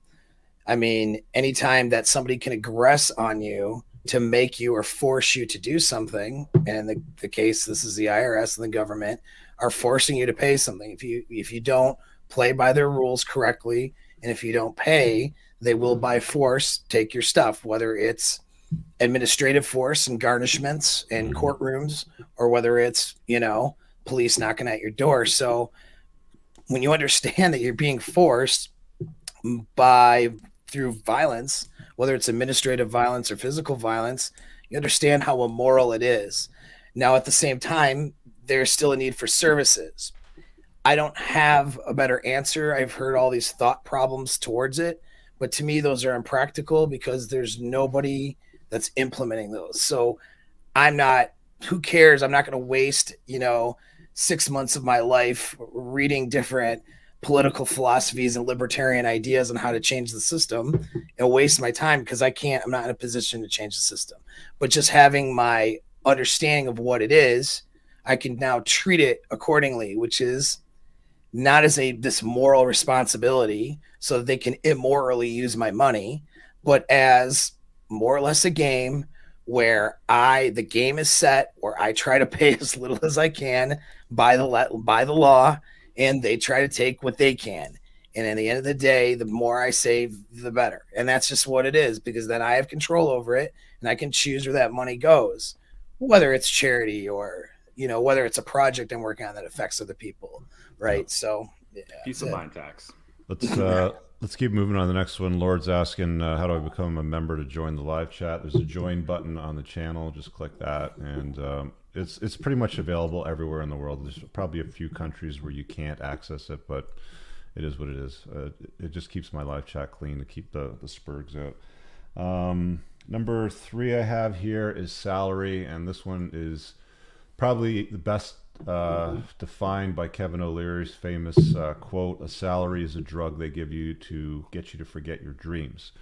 I mean, anytime that somebody can aggress on you to make you or force you to do something, and in the, the case, this is the IRS and the government are forcing you to pay something. If you if you don't play by their rules correctly, and if you don't pay, they will by force take your stuff, whether it's administrative force and garnishments and mm-hmm. courtrooms, or whether it's, you know, police knocking at your door. So when you understand that you're being forced by through violence, whether it's administrative violence or physical violence, you understand how immoral it is. Now, at the same time, there's still a need for services. I don't have a better answer. I've heard all these thought problems towards it, but to me, those are impractical because there's nobody that's implementing those. So I'm not, who cares? I'm not going to waste, you know, six months of my life reading different political philosophies and libertarian ideas on how to change the system and waste my time because I can't, I'm not in a position to change the system. But just having my understanding of what it is, I can now treat it accordingly, which is not as a this moral responsibility so they can immorally use my money, but as more or less a game where I the game is set where I try to pay [laughs] as little as I can by the by the law and they try to take what they can. And at the end of the day, the more I save, the better. And that's just what it is because then I have control over it and I can choose where that money goes, whether it's charity or, you know, whether it's a project I'm working on that affects other people. Right. So, yeah, Peace of mind tax. Let's uh, [laughs] let's keep moving on the next one. Lord's asking, uh, how do I become a member to join the live chat? There's a join button on the channel. Just click that, and um, it's it's pretty much available everywhere in the world. There's probably a few countries where you can't access it, but it is what it is. Uh, it just keeps my live chat clean to keep the the spurgs out. Um, number three I have here is salary, and this one is probably the best uh, defined by Kevin O'Leary's famous uh, quote: "A salary is a drug they give you to get you to forget your dreams."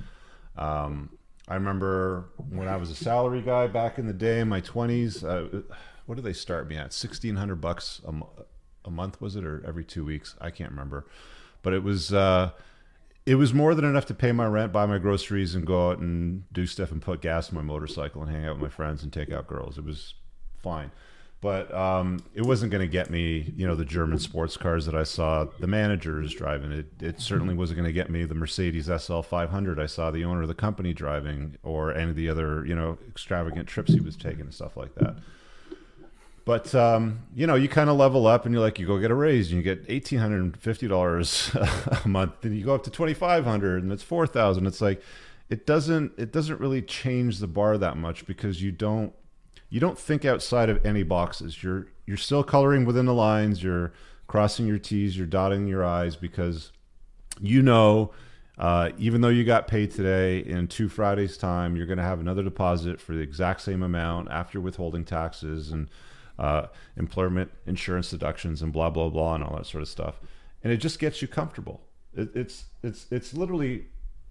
Um, I remember when I was a salary guy back in the day in my twenties. Uh, what did they start me at? Sixteen hundred bucks a, a month was it, or every two weeks? I can't remember, but it was. Uh, it was more than enough to pay my rent, buy my groceries, and go out and do stuff and put gas in my motorcycle and hang out with my friends and take out girls. It was fine. But um, it wasn't going to get me, you know, the German sports cars that I saw the managers driving. It, it certainly wasn't going to get me the Mercedes SL 500 I saw the owner of the company driving, or any of the other, you know, extravagant trips he was taking and stuff like that. But um, you know, you kind of level up, and you're like, you go get a raise, and you get eighteen hundred and fifty dollars [laughs] a month, and you go up to twenty five hundred, and it's four thousand. It's like it doesn't it doesn't really change the bar that much because you don't you don't think outside of any boxes. You're you're still coloring within the lines. You're crossing your T's. You're dotting your I's because you know. Uh, even though you got paid today, in two Fridays' time, you're going to have another deposit for the exact same amount after withholding taxes and uh, employment insurance deductions and blah blah blah and all that sort of stuff, and it just gets you comfortable. It, it's it's it's literally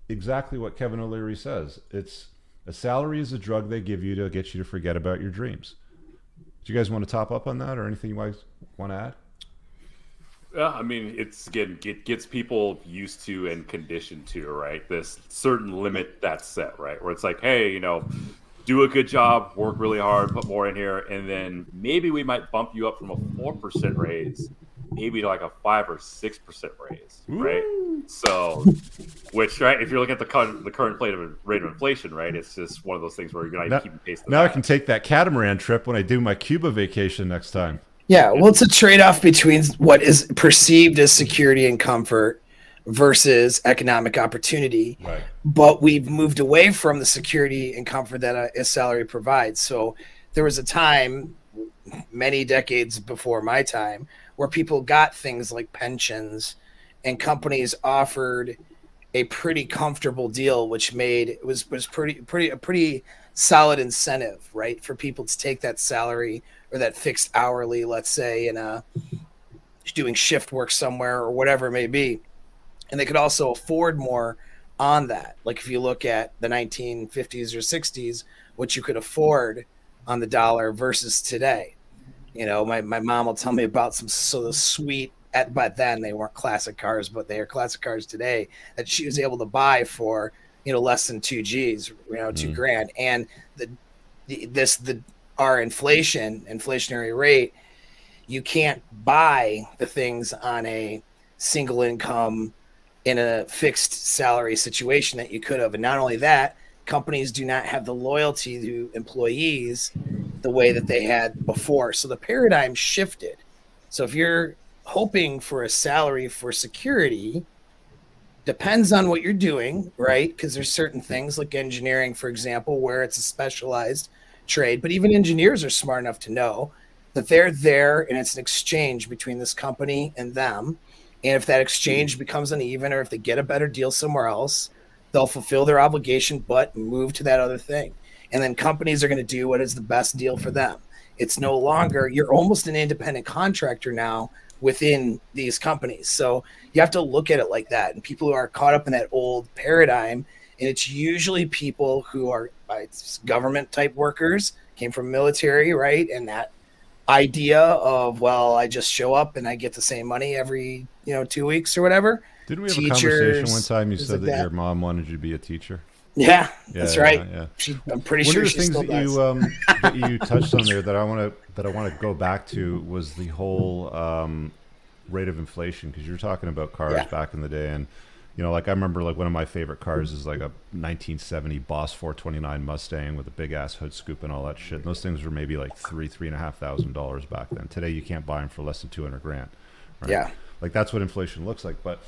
exactly what Kevin O'Leary says. It's a salary is a drug they give you to get you to forget about your dreams. Do you guys want to top up on that, or anything you guys want to add? Yeah, I mean, it's again, it gets people used to and conditioned to, right? This certain limit that's set, right? Where it's like, hey, you know, do a good job, work really hard, put more in here, and then maybe we might bump you up from a four percent raise, maybe like a five or six percent raise, right? Ooh. So, which right, if you're looking at the current the current rate of rate of inflation, right, it's just one of those things where you're gonna now, keep pace. Now that. I can take that catamaran trip when I do my Cuba vacation next time. Yeah, well, it's a trade off between what is perceived as security and comfort versus economic opportunity. Right. But we've moved away from the security and comfort that a, a, salary provides. So there was a time, many decades before my time, where people got things like pensions, and companies offered a pretty comfortable deal, which made it was was pretty pretty a pretty solid incentive, right, for people to take that salary or that fixed hourly, let's say, in a doing shift work somewhere or whatever it may be and they could also afford more on that. Like if you look at the 1950s or 60s, what you could afford on the dollar versus today. You know, my, my mom will tell me about some sort of sweet at but then they weren't classic cars, but they are classic cars today that she was able to buy for you know less than two G's, you know, two mm. grand. And the, the this the our inflation inflationary rate, you can't buy the things on a single income in a fixed salary situation that you could have. And not only that, companies do not have the loyalty to employees the way that they had before. So the paradigm shifted. So if you're hoping for a salary for security, depends on what you're doing, right? Because there's certain things like engineering, for example, where it's a specialized trade, but even engineers are smart enough to know that they're there and it's an exchange between this company and them and if that exchange becomes uneven or if they get a better deal somewhere else, they'll fulfill their obligation but move to that other thing. And then companies are going to do what is the best deal for them. It's no longer, you're almost an independent contractor now within these companies. So you have to look at it like that. And people who are caught up in that old paradigm, and it's usually people who are uh, government type workers, came from military, right? And that idea of well i just show up and i get the same money every you know two weeks or whatever didn't we have Teachers, a conversation one time you said like that, that, your mom wanted you to be a teacher yeah, yeah that's yeah, right yeah, She, i'm pretty one sure of the things that does. you um, that you [laughs] touched on there that i want to that i want to go back to was the whole um, rate of inflation because you were talking about cars back in the day and you know, like I remember like one of my favorite cars is like a 1970 Boss 429 Mustang with a big ass hood scoop and all that shit. And those things were maybe like three, three and a half thousand dollars back then. Today you can't buy them for less than 200 grand. Right? Yeah. Like that's what inflation looks like. But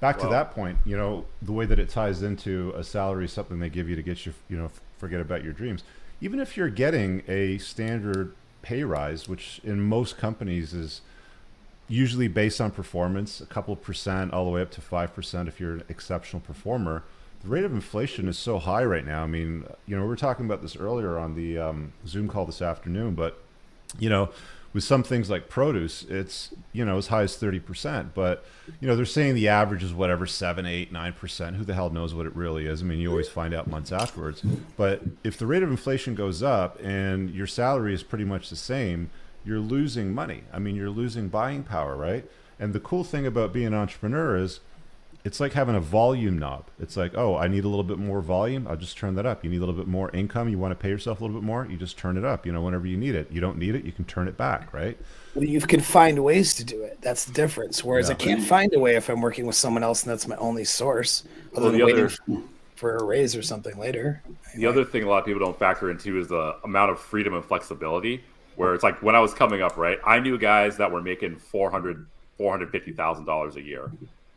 back well, to that point, you know, the way that it ties into a salary, something they give you to get you, you know, forget about your dreams. Even if you're getting a standard pay rise, which in most companies is usually based on performance, a couple percent all the way up to 5% if you're an exceptional performer. The rate of inflation is so high right now. I mean, you know, we were talking about this earlier on the um, Zoom call this afternoon, but, you know, with some things like produce, it's, you know, as high as 30%. But, you know, they're saying the average is whatever, 7, 8, 9%. Who the hell knows what it really is? I mean, you always find out months afterwards. But if the rate of inflation goes up and your salary is pretty much the same, you're losing money. I mean, you're losing buying power, right? And the cool thing about being an entrepreneur is it's like having a volume knob. It's like, oh, I need a little bit more volume. I'll just turn that up. You need a little bit more income. You want to pay yourself a little bit more. You just turn it up. You know, whenever you need it. You don't need it. You can turn it back, right? Well, you can find ways to do it. That's the difference. Whereas Yeah. I can't find a way if I'm working with someone else and that's my only source, other Well, than the waiting other- for a raise or something later. The other thing a lot of people don't factor into is the amount of freedom and flexibility. Where it's like when I was coming up, right? I knew guys that were making four hundred, four hundred fifty thousand dollars a year,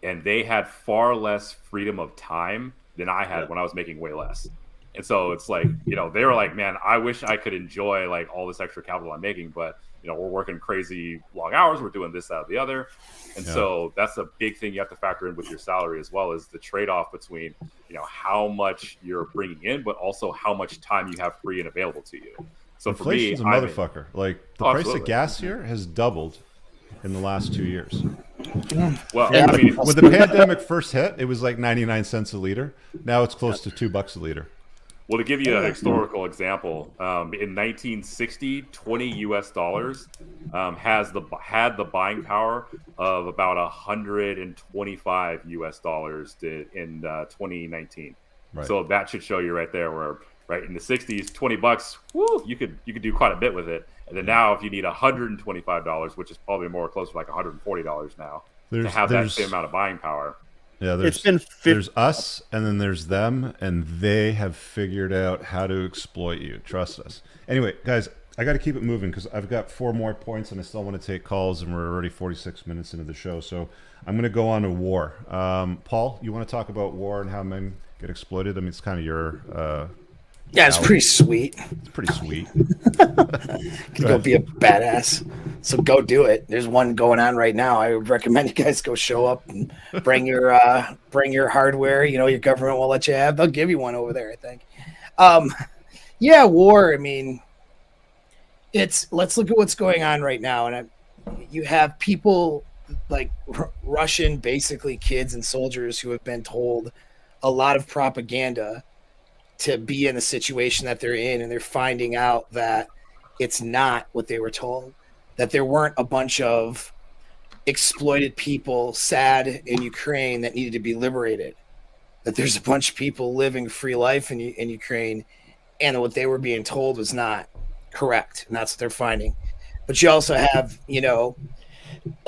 and they had far less freedom of time than I had when I was making way less. And so it's like, you know, they were like, man, I wish I could enjoy like all this extra capital I'm making, but you know, we're working crazy long hours, we're doing this, that, the other. And Yeah. so that's a big thing you have to factor in with your salary as well is the trade off between, you know, how much you're bringing in, but also how much time you have free and available to you. So for me, Inflation's a I'm in- motherfucker. Like the Oh, price of gas here has doubled in the last two years. Well, Yeah. I mean, When the [laughs] pandemic first hit, it was like 99 cents a liter. Now it's close to two bucks a liter. Well, to give you an historical example, um, in 1960, 20 U.S. dollars um, has the had the buying power of about 125 U.S. dollars did in uh, 2019. Right. So that should show you right there where right in the 60s, 20 bucks, woo, you could you could do quite a bit with it. And then now, if you need 125 dollars, which is probably more close to like 140 dollars now, There's, to have that same amount of buying power. yeah, there's, It's been fif- there's us and then there's them, and they have figured out how to exploit you. Trust us. Anyway, guys, I got to keep it moving because I've got four more points and I still want to take calls, and we're already 46 minutes into the show. So I'm going to go on to war. Um, Paul, you want to talk about war and how men get exploited? I mean, it's kind of your. Uh, Yeah, it's pretty sweet. it's pretty sweet. [laughs] Can go be a badass. So go do it. There's one going on right now. I would recommend you guys go show up and bring your uh bring your hardware. You know, your government will let you have. They'll give you one over there, I think. Um yeah, war, I mean it's let's look at what's going on right now and I, you have people like R- Russian basically kids and soldiers who have been told a lot of propaganda to be in the situation that they're in and they're finding out that it's not what they were told that there weren't a bunch of exploited people sad in Ukraine that needed to be liberated that there's a bunch of people living free life in, in Ukraine and what they were being told was not correct and that's what they're finding. But you also have you know [clears throat]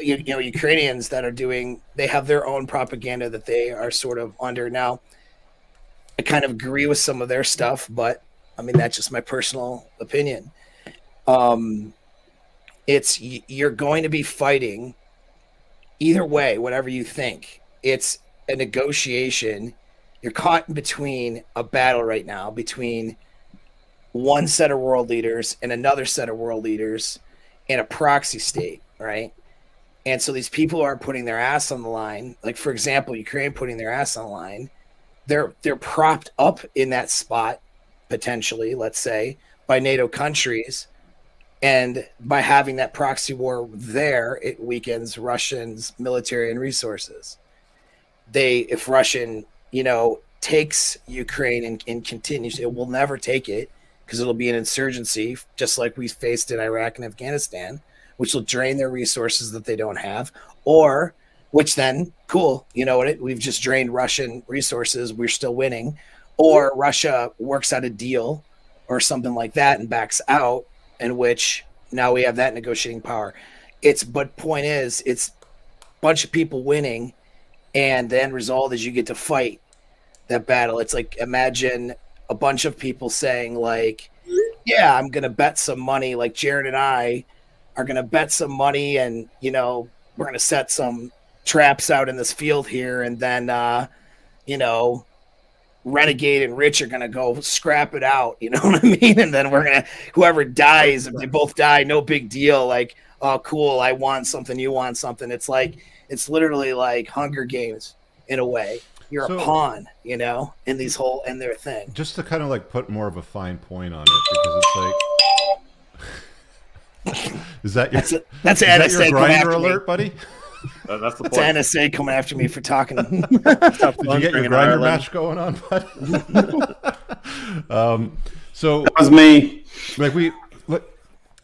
you, you know Ukrainians that are doing they have their own propaganda that they are sort of under. Now I kind of agree with some of their stuff, but I mean that's just my personal opinion. Um, it's you're going to be fighting either way, whatever you think. It's a negotiation. You're caught in between a battle right now between one set of world leaders and another set of world leaders in a proxy state, right? And so these people are putting their ass on the line. Like for example, Ukraine putting their ass on the line they're they're propped up in that spot potentially let's say by nato countries. And by having that proxy war there it weakens russians military and resources. They if russian you know takes ukraine and, and continues it will never take it because it'll be an insurgency just like we faced in iraq and afghanistan which will drain their resources that they don't have or which then cool you know what we've just drained russian resources we're still winning. Or russia works out a deal or something like that and backs out in which now we have that negotiating power. It's but point is it's bunch of people winning and the end result is you get to fight that battle. It's like imagine a bunch of people saying like yeah i'm gonna bet some money like jared and i are gonna bet some money and you know we're gonna set some traps out in this field here and then uh you know renegade and rich are gonna go scrap it out [laughs] you know what i mean? And then we're gonna whoever dies if they both die no big deal like oh cool i want something you want something. It's like it's literally like hunger games in a way. You're So- a pawn you know in these whole in their thing. Just to kind of like put more of a fine point on it, because it's like, [laughs] is that your, that's a, that's an is that your Grindr after me. alert, buddy? That- that's the That's point. an NSA coming after me for talking. [laughs] [laughs] Did you get your Grindr match going on, bud? [laughs] um, so That was me. like we, like,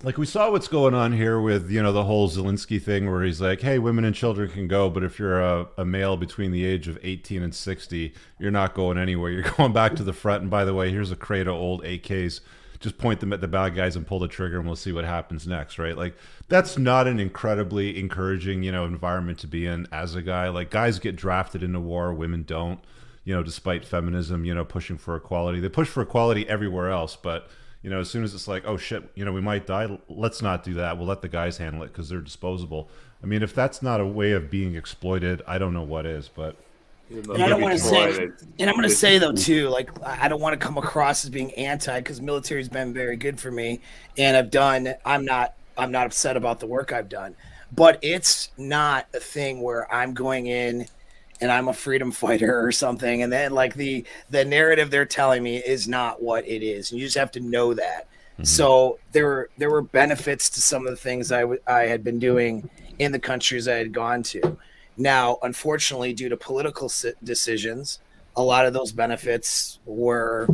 like we saw what's going on here with you know the whole Zelensky thing, where he's like, "Hey, women and children can go, but if you're a, a male between the age of 18 and 60, you're not going anywhere. You're going back to the front. And by the way, here's a crate of old AKs. Just point them at the bad guys and pull the trigger, and we'll see what happens next." Right? Like that's not an incredibly encouraging you know environment to be in as a guy. Like guys get drafted into war, women don't. You know, despite feminism, you know, pushing for equality, they push for equality everywhere else, but you know, as soon as it's like, oh shit, you know, we might die, let's not do that. We'll let the guys handle it because they're disposable. I mean, if that's not a way of being exploited, I don't know what is. But and I don't want to say, and I'm going to say though too, like I don't want to come across as being anti because military's been very good for me, and I've done. I'm not. I'm not upset about the work I've done, but it's not a thing where I'm going in and I'm a freedom fighter or something. And then like the the narrative they're telling me is not what it is. And you just have to know that. Mm-hmm. So there were there were benefits to some of the things I, w- I had been doing in the countries I had gone to. Now, unfortunately, due to political decisions, a lot of those benefits were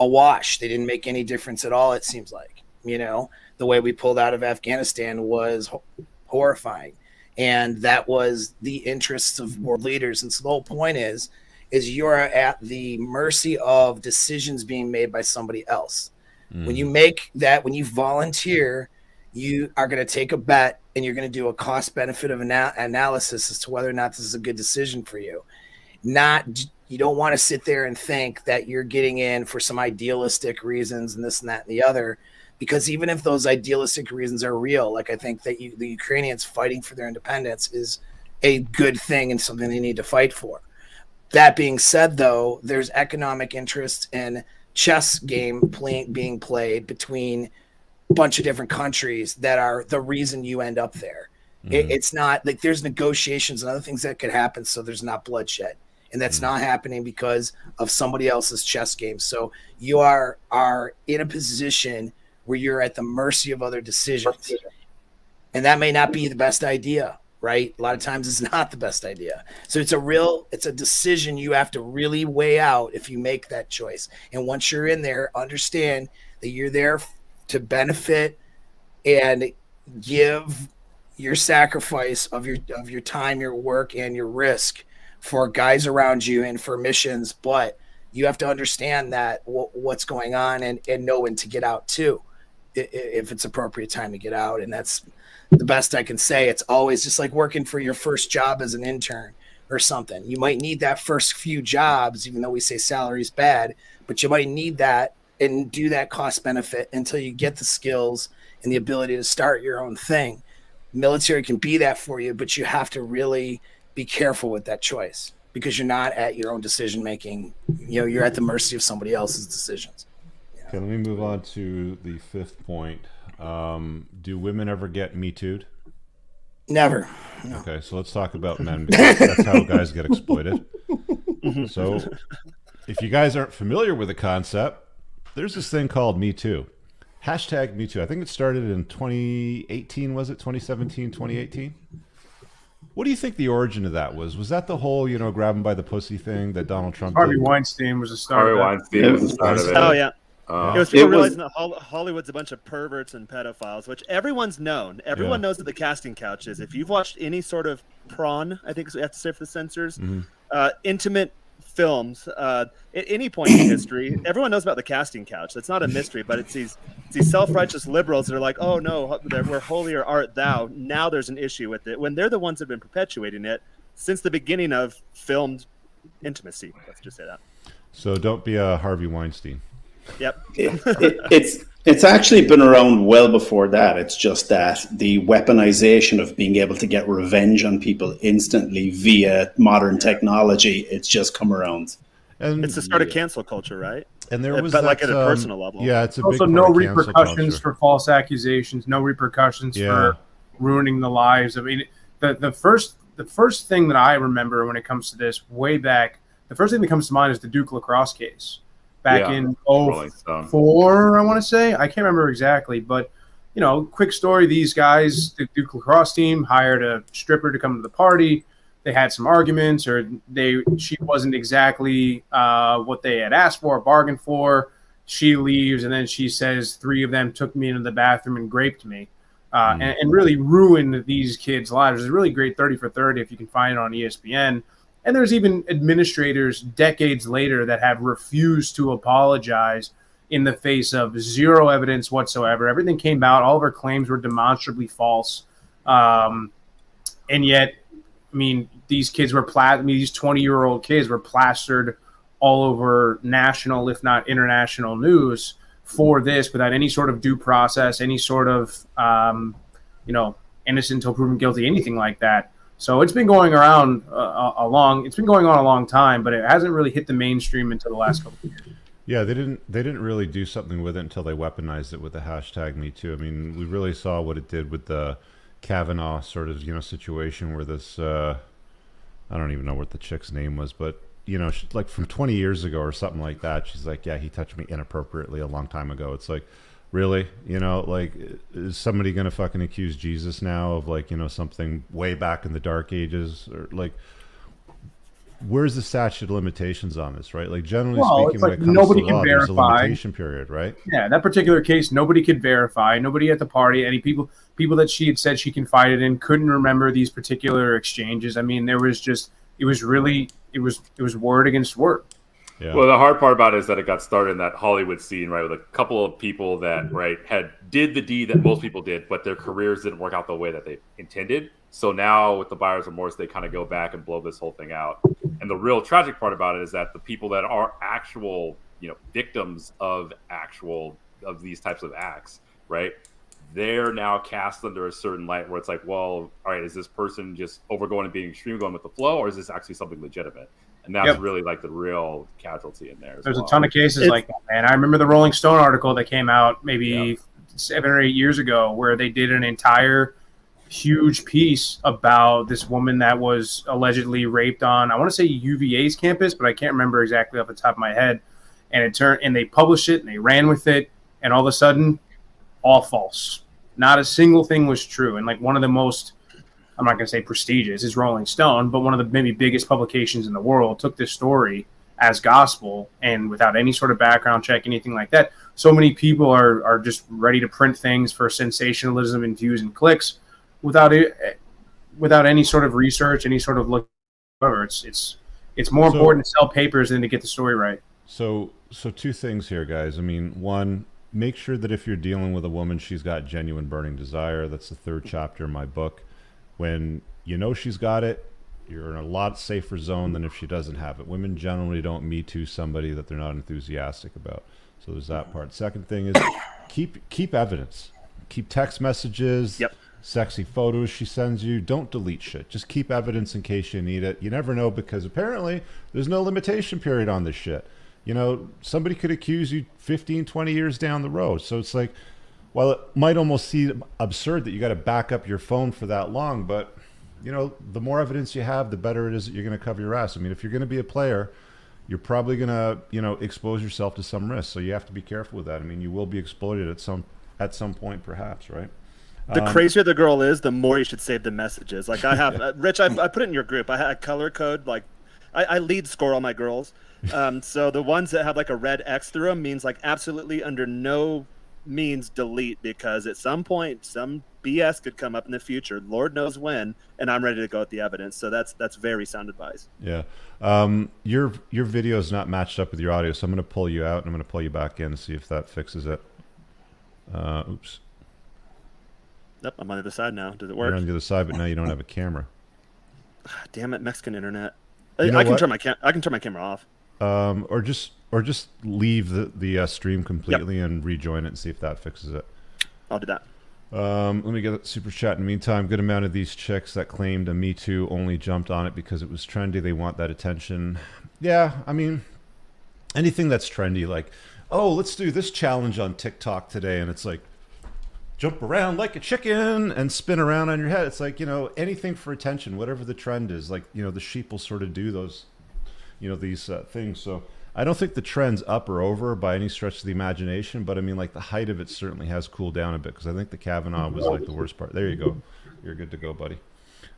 awash. They didn't make any difference at all. It seems like you know the way we pulled out of Afghanistan was horrifying and that was the interests of world leaders. And so the whole point is, is you're at the mercy of decisions being made by somebody else. Mm. When you make that, when you volunteer, you are going to take a bet and you're going to do a cost benefit of ana- analysis as to whether or not this is a good decision for you. Not you don't want to sit there and think that you're getting in for some idealistic reasons and this and that and the other because even if those idealistic reasons are real, like I think that you, the Ukrainians fighting for their independence is a good thing and something they need to fight for. That being said, though, there's economic interest in chess game play, being played between bunch of different countries that are the reason you end up there. Mm-hmm. It, it's not like there's negotiations and other things that could happen, so there's not bloodshed, and that's mm-hmm. not happening because of somebody else's chess game. So you are are in a position where you're at the mercy of other decisions. And that may not be the best idea, right? A lot of times it's [laughs] not the best idea. So it's a real it's a decision you have to really weigh out if you make that choice. And once you're in there, understand that you're there to benefit and give your sacrifice of your of your time, your work and your risk for guys around you and for missions, but you have to understand that w- what's going on and, and know when to get out too if it's appropriate time to get out. And that's the best I can say. It's always just like working for your first job as an intern or something. You might need that first few jobs, even though we say salary is bad, but you might need that and do that cost benefit until you get the skills and the ability to start your own thing. Military can be that for you, but you have to really be careful with that choice because you're not at your own decision making. You know, you're at the mercy of somebody else's decisions. Okay, let me move on to the fifth point. Um, do women ever get me too'd? Never. No. Okay, so let's talk about men because that's how guys get exploited. [laughs] so, if you guys aren't familiar with the concept, there's this thing called Me Too. Hashtag Me Too. I think it started in 2018, was it? 2017, 2018? What do you think the origin of that was? Was that the whole, you know, grab him by the pussy thing that Donald Trump Harvey did? Weinstein was the start Harvey Weinstein was the start of it. Oh, yeah. Uh, it was people it realizing was... that Hollywood's a bunch of perverts and pedophiles, which everyone's known. Everyone yeah. knows that the casting couch is. If you've watched any sort of prawn, I think we have to say for the censors, mm-hmm. uh, intimate films uh, at any point in [coughs] history, everyone knows about the casting couch. That's not a mystery, but it's these it's these self-righteous liberals that are like, "Oh no, we're holier art thou." Now there's an issue with it when they're the ones that have been perpetuating it since the beginning of filmed intimacy. Let's just say that. So don't be a Harvey Weinstein. Yep. it, it, it's it's actually been around well before that. It's just that the weaponization of being able to get revenge on people instantly via modern technology, it's just come around. And it's the start of cancel culture, right? And there was but that, like at a um, personal level. Yeah, it's also no repercussions for false accusations, no repercussions yeah. for ruining the lives. I mean, the the first the first thing that I remember when it comes to this way back, the first thing that comes to mind is the Duke lacrosse case back yeah, in 04, I want to say. I can't remember exactly, but you know, quick story. These guys, the Duke lacrosse team, hired a stripper to come to the party. They had some arguments, or they she wasn't exactly uh, what they had asked for, bargained for. she leaves, and then she says three of them took me into the bathroom and raped me. Uh, and, and, really ruined these kids' lives. It's a really great 30 for 30 if you can find it on ESPN. And there's even administrators decades later that have refused to apologize in the face of zero evidence whatsoever. Everything came out, all of her claims were demonstrably false. Um, and yet, I mean, these kids were pla- I mean, these 20 year old kids were plastered all over national, if not international news for this without any sort of due process, any sort of, um, you know, innocent until proven guilty, anything like that. So it's been going around uh, a long. It's been going on a long time, but it hasn't really hit the mainstream until the last couple of years. Yeah, they didn't. They didn't really do something with it until they weaponized it with the hashtag Me Too. I mean, we really saw what it did with the Kavanaugh sort of you know situation where this. Uh, I don't even know what the chick's name was, but you know, she, like from 20 years ago or something like that. She's like, yeah, he touched me inappropriately a long time ago. It's like, really? You know like is somebody gonna fucking accuse jesus now of like you know something way back in the dark ages? Or like where's the statute of limitations on this right? Like generally well, speaking like when it comes nobody to can law, verify. there's a limitation period right? Yeah that particular case nobody could verify. Nobody at the party any people people that she had said she confided in couldn't remember these particular exchanges. I mean there was just it was really it was it was word against word yeah. Well, the hard part about it is that it got started in that Hollywood scene, right, with a couple of people that mm-hmm. right had did the deed that most people did, but their careers didn't work out the way that they intended. So now with the buyer's remorse, they kind of go back and blow this whole thing out. And the real tragic part about it is that the people that are actual, you know, victims of actual of these types of acts, right? They're now cast under a certain light where it's like, well, all right, is this person just overgoing and being extreme, going with the flow, or is this actually something legitimate? And that's yep. really like the real casualty in there. There's well. a ton of cases it's, like that, man. I remember the Rolling Stone article that came out maybe yep. seven or eight years ago, where they did an entire huge piece about this woman that was allegedly raped on I want to say UVA's campus, but I can't remember exactly off the top of my head. And it turned and they published it and they ran with it, and all of a sudden, all false. Not a single thing was true. And like one of the most I'm not going to say prestigious, is Rolling Stone, but one of the maybe biggest publications in the world took this story as gospel and without any sort of background check, anything like that. So many people are, are just ready to print things for sensationalism and views and clicks without it, without any sort of research, any sort of look. However, it's it's it's more so, important to sell papers than to get the story right. So so two things here, guys. I mean, one, make sure that if you're dealing with a woman, she's got genuine burning desire. That's the third chapter in my book when you know she's got it, you're in a lot safer zone than if she doesn't have it. Women generally don't me too somebody that they're not enthusiastic about. So there's that part. Second thing is keep keep evidence. Keep text messages. Yep. Sexy photos she sends you. Don't delete shit. Just keep evidence in case you need it. You never know because apparently there's no limitation period on this shit. You know, somebody could accuse you 15, 20 years down the road. So it's like while it might almost seem absurd that you got to back up your phone for that long, but you know, the more evidence you have, the better it is that you're going to cover your ass. I mean, if you're going to be a player, you're probably going to, you know, expose yourself to some risk. So you have to be careful with that. I mean, you will be exploited at some at some point, perhaps, right? The um, crazier the girl is, the more you should save the messages. Like I have, [laughs] uh, Rich, I, I, put it in your group. I had color code. Like I, I lead score all my girls. Um, so the ones that have like a red X through them means like absolutely under no means delete because at some point some BS could come up in the future. Lord knows when, and I'm ready to go with the evidence. So that's that's very sound advice. Yeah, um, your your video is not matched up with your audio, so I'm going to pull you out and I'm going to pull you back in and see if that fixes it. Uh, oops. Yep, I'm on the other side now. Does it work? You're on the other side, but now you don't have a camera. [sighs] Damn it, Mexican internet. You know I, can what? turn my cam- I can turn my camera off. Um, or just or just leave the the uh, stream completely yep. and rejoin it and see if that fixes it. I'll do that. Um, let me get a super chat. In the meantime, good amount of these chicks that claimed a Me Too only jumped on it because it was trendy. They want that attention. Yeah, I mean, anything that's trendy, like, oh, let's do this challenge on TikTok today, and it's like, jump around like a chicken and spin around on your head. It's like you know anything for attention, whatever the trend is. Like you know the sheep will sort of do those, you know these uh, things. So I don't think the trend's up or over by any stretch of the imagination, but I mean, like the height of it certainly has cooled down a bit because I think the Kavanaugh was like the worst part. There you go. You're good to go, buddy.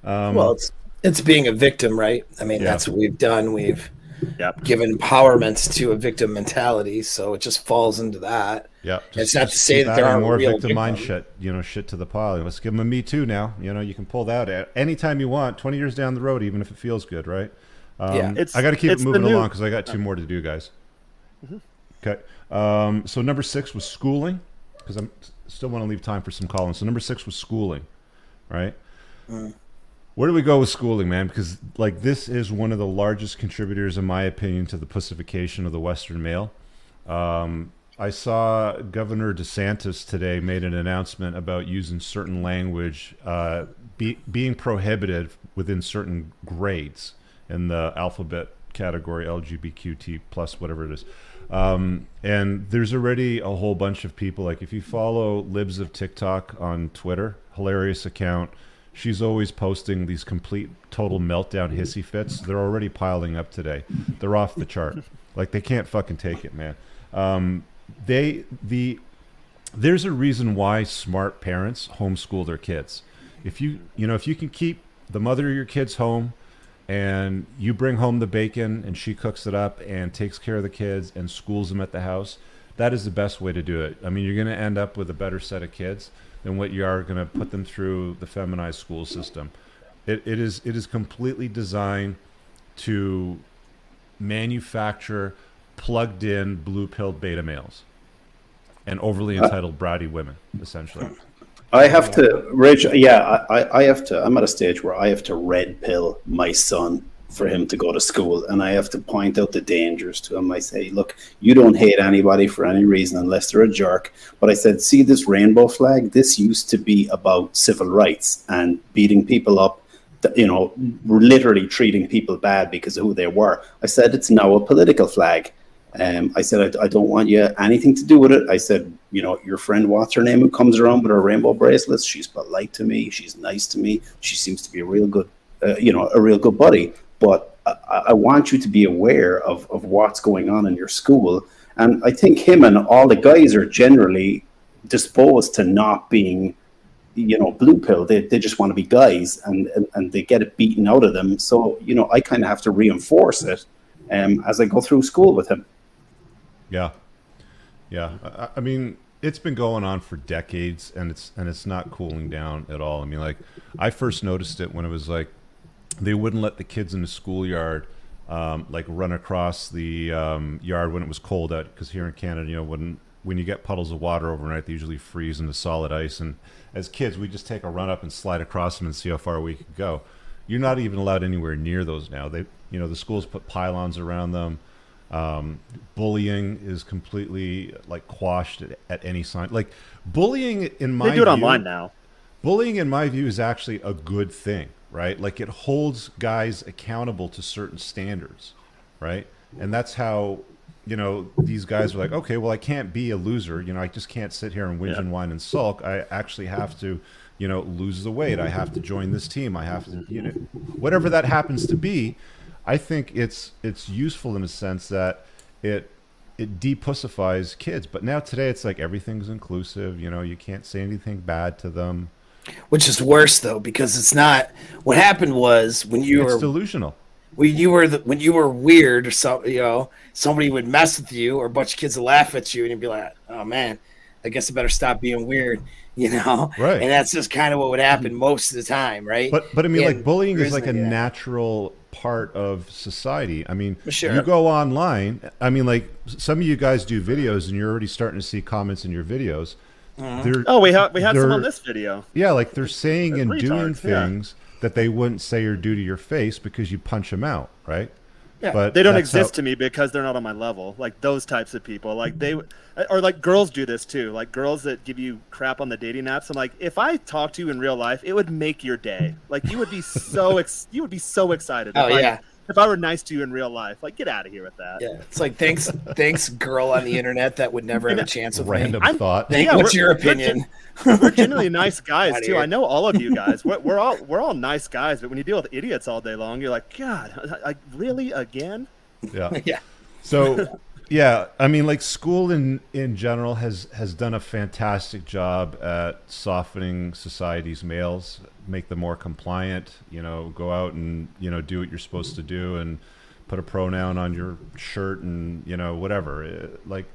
Um, well, it's it's being a victim, right? I mean, yeah. that's what we've done. We've Yep. given empowerments to a victim mentality. So it just falls into that. Yeah, It's not to say that there aren't more real victim mind shit, you know, shit to the pile. Let's give them a Me Too now. You know, you can pull that at anytime you want, twenty years down the road, even if it feels good, right? Um, Yeah. It's- I got to keep it moving new- along because I got two more to do, guys. Okay. Um, so number six was schooling, because I'm still want to leave time for some calling. So number six was schooling, right? Where do we go with schooling, man? Because like this is one of the largest contributors, in my opinion, to the pussification of the Western male. Um, I saw Governor DeSantis today made an announcement about using certain language uh, be, being prohibited within certain grades in the alphabet category, LGBTQ plus whatever it is. Um, and there's already a whole bunch of people. Like if you follow Libs of TikTok on Twitter, hilarious account. She's always posting these complete total meltdown hissy fits. They're already piling up today. They're off the chart. Like they can't fucking take it, man. Um, they the there's a reason why smart parents homeschool their kids. If you you know if you can keep the mother of your kids home and you bring home the bacon and she cooks it up and takes care of the kids and schools them at the house, that is the best way to do it. I mean, you're going to end up with a better set of kids than what you are going to put them through the feminized school system. It, it is it is completely designed to manufacture plugged in blue pilled beta males and overly uh, entitled bratty women essentially I have to, Rich. Yeah, I, I- have to. I'm at a stage where I have to red pill my son for him to go to school, and I have to point out the dangers to him. I say, look, you don't hate anybody for any reason unless they're a jerk. But I said, see this rainbow flag? This used to be about civil rights and beating people up. You know, literally treating people bad because of who they were. I said it's now a political flag. Um, I said, I, I don't want you anything to do with it. I said, you know, your friend, what's her name, who comes around with her rainbow bracelets? She's polite to me. She's nice to me. She seems to be a real good, uh, you know, a real good buddy. But I, I want you to be aware of, of what's going on in your school. And I think him and all the guys are generally disposed to not being, you know, blue pill. They, they just want to be guys and, and, and they get it beaten out of them. So, you know, I kind of have to reinforce it um, as I go through school with him. Yeah, yeah. I, I mean, it's been going on for decades, and it's and it's not cooling down at all. I mean, like I first noticed it when it was like they wouldn't let the kids in the schoolyard um, like run across the um, yard when it was cold out because here in Canada, you know, when when you get puddles of water overnight, they usually freeze into solid ice. And as kids, we just take a run up and slide across them and see how far we could go. You're not even allowed anywhere near those now. They, you know, the schools put pylons around them. Um, bullying is completely like quashed at, at any sign. Like bullying, in my They do it view- online now. bullying in my view is actually a good thing right like it holds guys accountable to certain standards right and that's how you know these guys are like okay well i can't be a loser you know i just can't sit here and whinge Yeah. and whine and sulk i actually have to you know lose the weight i have to join this team i have to you know whatever that happens to be i think it's it's useful in a sense that it it depussifies kids but now today it's like everything's inclusive you know you can't say anything bad to them Which is worse though, because it's not. What happened was when you it's were delusional. when you were the, when you were weird or so, you know, somebody would mess with you, or a bunch of kids would laugh at you, and you'd be like, "Oh man, I guess I better stop being weird," [laughs] you know. Right. And that's just kind of what would happen most of the time, right? But but I mean, Yeah, like bullying is like a isn't any of that. natural part of society. I mean, Sure. you go online. I mean, like some of you guys do videos, and you're already starting to see comments in your videos. Mm-hmm. They're Oh, we have we had some on this video. yeah, like they're saying They're and doing retards, yeah. things that they wouldn't say or do to your face because you punch them out, right? Yeah. But They don't exist how- to me because they're not on my level. Like those types of people, like they, or like girls do this too. Like girls that give you crap on the dating apps. I'm like, if I talked to you in real life, it would make your day. Like you would be so ex- you would be so excited. Oh, if I- yeah. If I were nice to you in real life, like get out of here with that. yeah, it's like thanks, thanks, girl on the internet that would never have a chance with random me. Thought. Thank, Yeah, what's we're- your we're opinion? We're genuinely nice [laughs] guys too. here. I know all of you [laughs] guys. We're, we're all we're all nice guys, but when you deal with idiots all day long, you're like, God, I, I, really again? yeah. [laughs] yeah, So, yeah, I mean, like school in in general has has done a fantastic job at softening society's males, make them more compliant. You know, go out and you know do what you're supposed to do, and put a pronoun on your shirt and you know whatever. It, like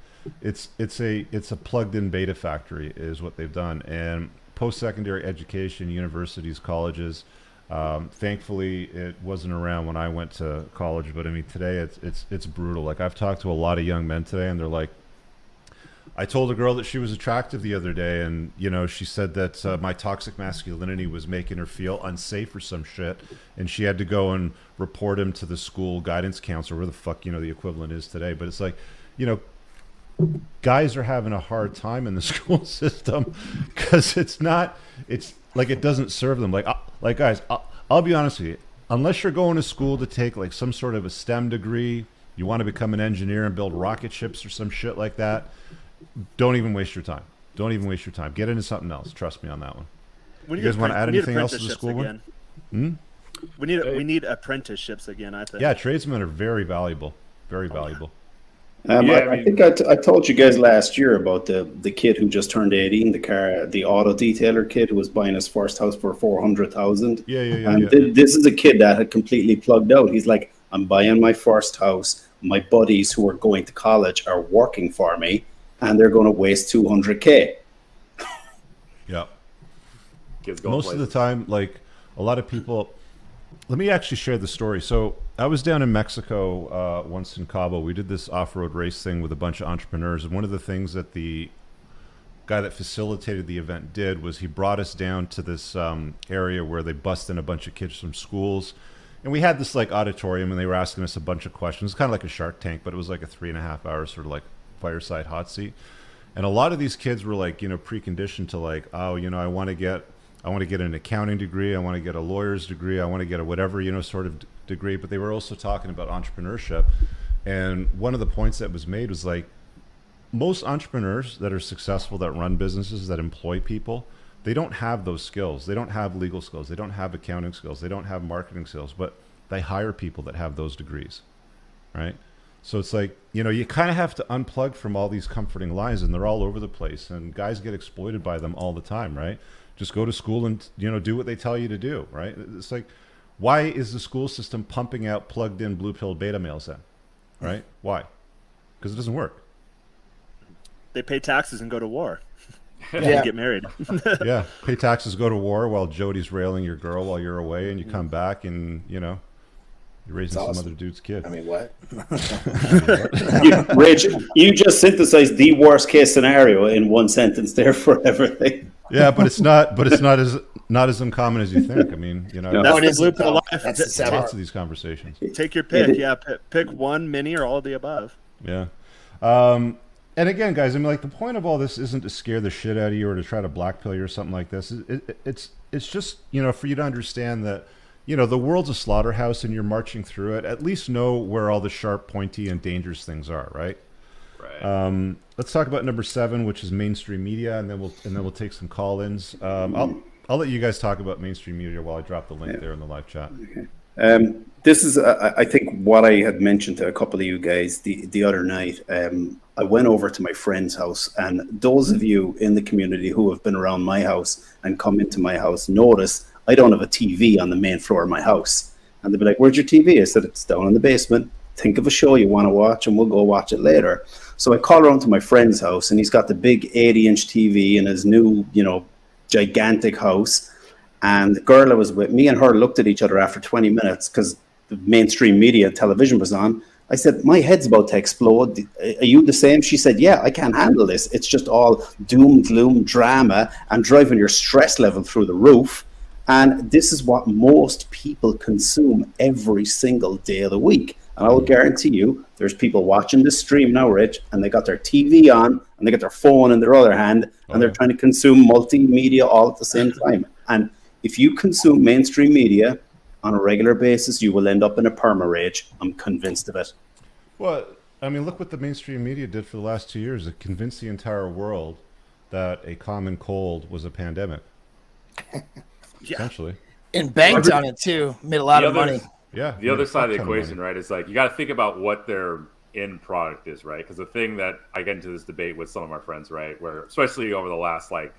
it's it's a it's a plugged in beta factory is what they've done and post secondary education, universities, colleges. Um, thankfully, it wasn't around when I went to college, but I mean today it's it's it's brutal. Like I've talked to a lot of young men today, and they're like, I told a girl that she was attractive the other day, and you know, she said that uh, my toxic masculinity was making her feel unsafe or some shit, and she had to go and report him to the school guidance counselor, where the fuck you know the equivalent is today. But it's like, you know, guys are having a hard time in the [laughs] school system because it's not, it's like it doesn't serve them. Like, uh, like guys, I'll, I'll be honest with you, unless you're going to school to take like some sort of a STEM degree, you want to become an engineer and build rocket ships or some shit like that don't even waste your time. Don't even waste your time. Get into something else. Trust me on that one. We You guys want to add anything else to the apprenticeships school one? Hmm? We need we need apprenticeships again. I think. Yeah, tradesmen are very valuable. Very valuable. Um, Yeah, I, I I think I, t- I told you guys last year about the the kid who just turned eighteen, the car, the auto detailer kid who was buying his first house for four hundred thousand. Yeah, yeah, yeah. And yeah. thi- this is a kid that had completely plugged out. He's like, I'm buying my first house. My buddies who are going to college are working for me, and they're going to waste two hundred k. [laughs] yeah. Kids going Most of the time, like a lot of people. Let me actually share the story. So I was down in Mexico uh, once in Cabo. We did this off-road race thing with a bunch of entrepreneurs, and one of the things that the guy that facilitated the event did was he brought us down to this um, area where they bust in a bunch of kids from schools and we had this like auditorium and they were asking us a bunch of questions kind of like a shark tank but it was like a three and a half hour sort of like fireside hot seat. And a lot of these kids were like you know preconditioned to like oh you know i want to get i want to get an accounting degree i want to get a lawyer's degree i want to get a whatever you know sort of d- degree. But they were also talking about entrepreneurship. And one of the points that was made was like most entrepreneurs that are successful that run businesses that employ people they don't have those skills. They don't have legal skills. They don't have accounting skills. They don't have marketing skills. But they hire people that have those degrees right so it's like you know you kind of have to unplug from all these comforting lies and they're all over the place and guys get exploited by them all the time right just go to school and you know do what they tell you to do right it's like why is the school system pumping out plugged in blue pill beta males then right why because it doesn't work They pay taxes and go to war. [laughs] Yeah. And get married. yeah, [laughs] pay taxes, go to war while Jody's railing your girl while you're away, and you come back and you know you're raising That's some other dude's kid. I mean, what? You, [laughs] Rich, you just synthesized the worst case scenario in one sentence there for everything. yeah, but it's not. But it's not as not as uncommon as you think. I mean, you know, No. That's it the is blue pill life. That's the T- sad lots of these conversations. Take your pick. Yeah, p- pick one, mini, or all of the above. Yeah. Um, and again, guys, I mean, like the point of all this isn't to scare the shit out of you or to try to blackpill you or something like this. It, it, it's it's just you know for you to understand that you know the world's a slaughterhouse and you're marching through it. At least know where all the sharp, pointy, and dangerous things are. Right. Right. Um, let's talk about number seven, which is mainstream media, and then we'll and then we'll take some call-ins. Um, I'll I'll let you guys talk about mainstream media while I drop the link there in the live chat. Um, this is, uh, I think, what I had mentioned to a couple of you guys the, the other night. Um, I went over to my friend's house, and those of you in the community who have been around my house and come into my house notice I don't have a TV on the main floor of my house. And they'd be like, Where's your TV? I said, It's down in the basement. Think of a show you want to watch, and we'll go watch it later. So I call around to my friend's house, and he's got the big 80 inch TV in his new, you know, gigantic house. And the girl that was with me and her looked at each other after 20 minutes because the mainstream media television was on. I said, My head's about to explode. Are you the same? She said, Yeah, I can't handle this. It's just all doom, gloom, drama and driving your stress level through the roof. And this is what most people consume every single day of the week. And I will guarantee you, there's people watching this stream now, Rich, and they got their TV on and they got their phone in their other hand and they're oh. trying to consume multimedia all at the same time. And if you consume mainstream media on a regular basis, you will end up in a perma rage. I'm convinced of it. Well, I mean, look what the mainstream media did for the last two years. It convinced the entire world that a common cold was a pandemic. [laughs] Essentially, And banked on it too. Made a lot The of other- money. yeah. the other side of the equation, money. right, is like you got to think about what their end product is, right? Because the thing that I get into this debate with some of my friends, right, where especially over the last like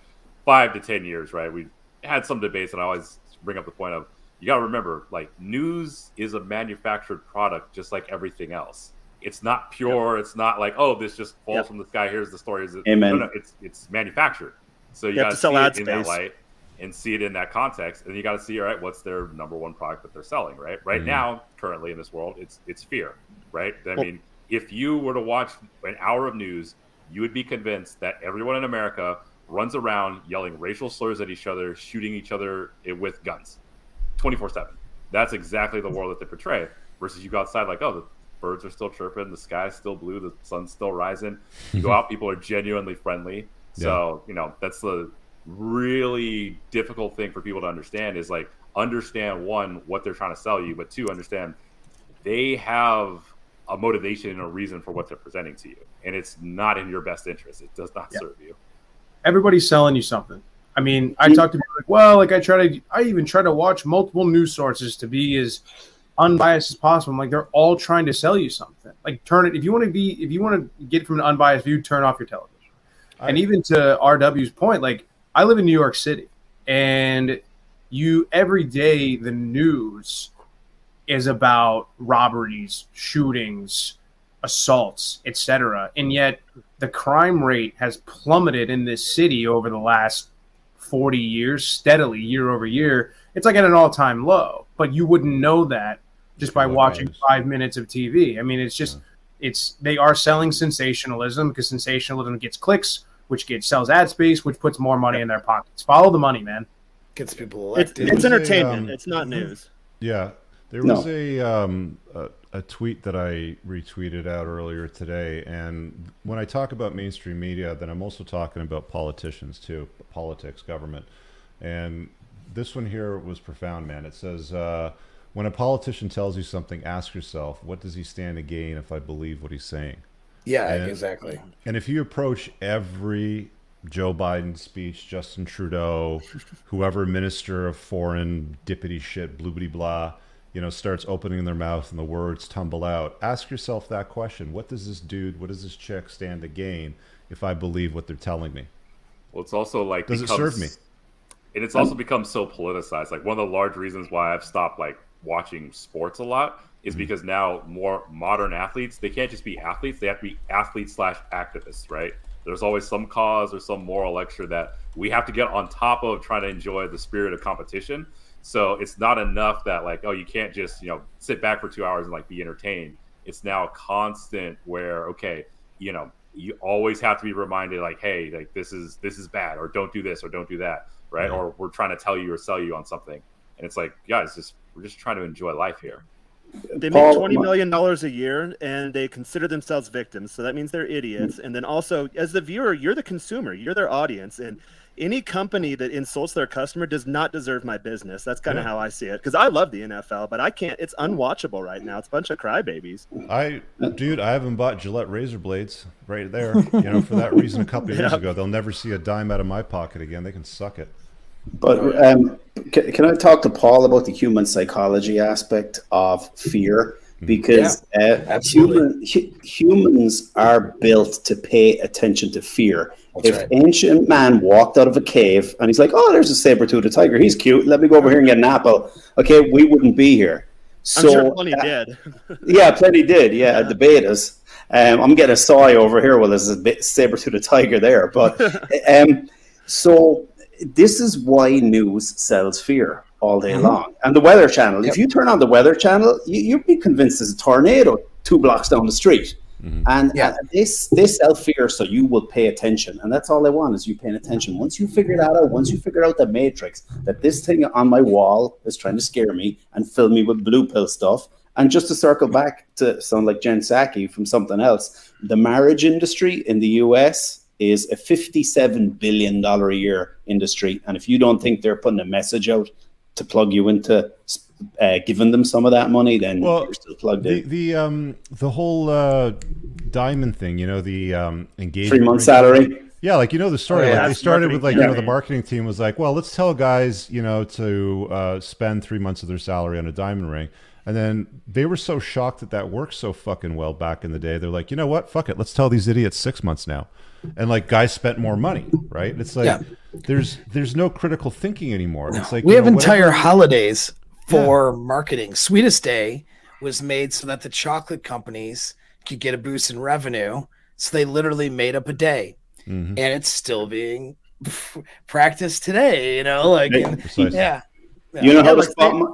five to ten years, right, we had some debates, and I always bring up the point of you got to remember, like news is a manufactured product, just like everything else. It's not pure. It's not like oh, this just falls Yep. from the sky. Here's the story. Is it? Amen. No, no, it's it's manufactured. So you, You have got to to sell see ad it in that space. light and see it in that context, and you got to see all right, what's their number one product that they're selling, right? Right Mhm. now, currently in this world, it's it's fear, right? I Well- mean, if you were to watch an hour of news, you would be convinced that everyone in America runs around yelling racial slurs at each other, shooting each other with guns, twenty four seven. That's exactly the world that they portray. Versus you go outside, like, oh, the birds are still chirping, the sky's still blue, the sun's still rising. You go [laughs] out, people are genuinely friendly. So you know that's the really difficult thing for people to understand is like understand one what they're trying to sell you, but two understand they have a motivation and a reason for what they're presenting to you, and it's not in your best interest. It does not Yeah. serve you. everybody's selling you something. I mean, I talk to people like, well, like I try to, I even try to watch multiple news sources to be as unbiased as possible. I'm like, they're all trying to sell you something. Like, turn it if you want to be, if you want to get from an unbiased view, turn off your television. and even to RW's point, like I live in New York City, and you every day the news is about robberies, shootings, assaults, etc. And yet the crime rate has plummeted in this city over the last 40 years steadily year over year. It's like at an all-time low, but you wouldn't know that just by watching ours. 5 minutes of TV. I mean, it's just it's they are selling sensationalism because sensationalism gets clicks, which gets sells ad space, which puts more money in their pockets. Follow the money, man. Gets people It's, elected. There it's was a, entertainment. um, it's not news. Yeah, there No. was a, um, a a tweet that I retweeted out earlier today, and when I talk about mainstream media, then I'm also talking about politicians too, politics, government, and this one here was profound, man. It says. Uh, when a politician tells you something, ask yourself, what does he stand to gain if I believe what he's saying? Yeah, and- exactly. And if you approach every Joe Biden speech, Justin Trudeau, whoever minister of foreign dippity shit, bloobity blah, you know, starts opening their mouth and the words tumble out, ask yourself that question. What does this dude, what does this chick stand to gain if I believe what they're telling me? Well, it's also like Does it becomes- serve me? And it's also become so politicized. Like one of the large reasons why I've stopped like watching sports a lot is mm-hmm. because now more modern athletes they can't just be athletes; they have to be athletes slash activists, right? There's always some cause or some moral lecture that we have to get on top of trying to enjoy the spirit of competition. So it's not enough that like oh you can't just you know sit back for two hours and like be entertained. It's now constant where okay you know you always have to be reminded like hey like this is this is bad or don't do this or don't do that right Yeah. or we're trying to tell you or sell you on something and it's like guys just we're just trying to enjoy life here They make Paul, twenty my- million dollars a year, and they consider themselves victims. So that means they're idiots. Mm. And then also, as the viewer, you're the consumer. You're their audience, and any company that insults their customer does not deserve my business. That's kind of Yeah. how I see it. Because I love the NFL, but I can't. It's unwatchable right now. It's a bunch of crybabies. I, dude, I haven't bought Gillette razor blades right there. You know, for that [laughs] reason, a couple of years Yeah. ago, they'll never see a dime out of my pocket again. They can suck it. But um, can, can I talk to Paul about the human psychology aspect of fear? Because uh, human, hu- humans are built to pay attention to fear. That's if right. ancient man walked out of a cave and he's like, "Oh, there's a saber-toothed tiger. He's cute. Let me go over here and get an apple." Okay, we wouldn't be here. I'm So sure plenty uh, did. [laughs] yeah, plenty did. Yeah, at the betas. Um, I'm getting a soy over here. Well, there's a bit saber-toothed tiger there, but [laughs] um, so this is why news sells fear all day Mhm. long. And the Weather Channel. Yep. If you turn on the Weather Channel, you, you'd be convinced there's a tornado two blocks down the street. Mhm. And Yeah. uh, they, they sell fear so you will pay attention. And that's all they want is you paying attention. Once you figure that out, once you figure out the matrix, that this thing on my wall is trying to scare me and fill me with blue pill stuff. And just to circle back to sound like Jen Psaki from something else, the marriage industry in the US is a $57 billion a year industry. And if you don't think they're putting a message out to plug you into uh, giving them some of that money, then Well, you're still plugged The in. the um the whole uh, diamond thing, you know, the um engagement Three month salary. Yeah, like you know the story. Oh, yeah, like they that's started with like you know the marketing marketing team was like, well, let's tell guys you know to uh, spend three months of their salary on a diamond ring, and then they were so shocked that that worked so fucking well back in the day. They're like, you know what, fuck it, let's tell these idiots six months now, and like guys spent more money, right? It's like Yeah. there's there's no critical thinking anymore. It's like we have know, entire whatever- holidays for marketing. Sweetest Day was made so that the chocolate companies could get a boost in revenue. So they literally made up a day, Mhm. and it's still being [laughs] practiced today. You know, like Hey, and- Precisely. yeah, You know how to like spot my,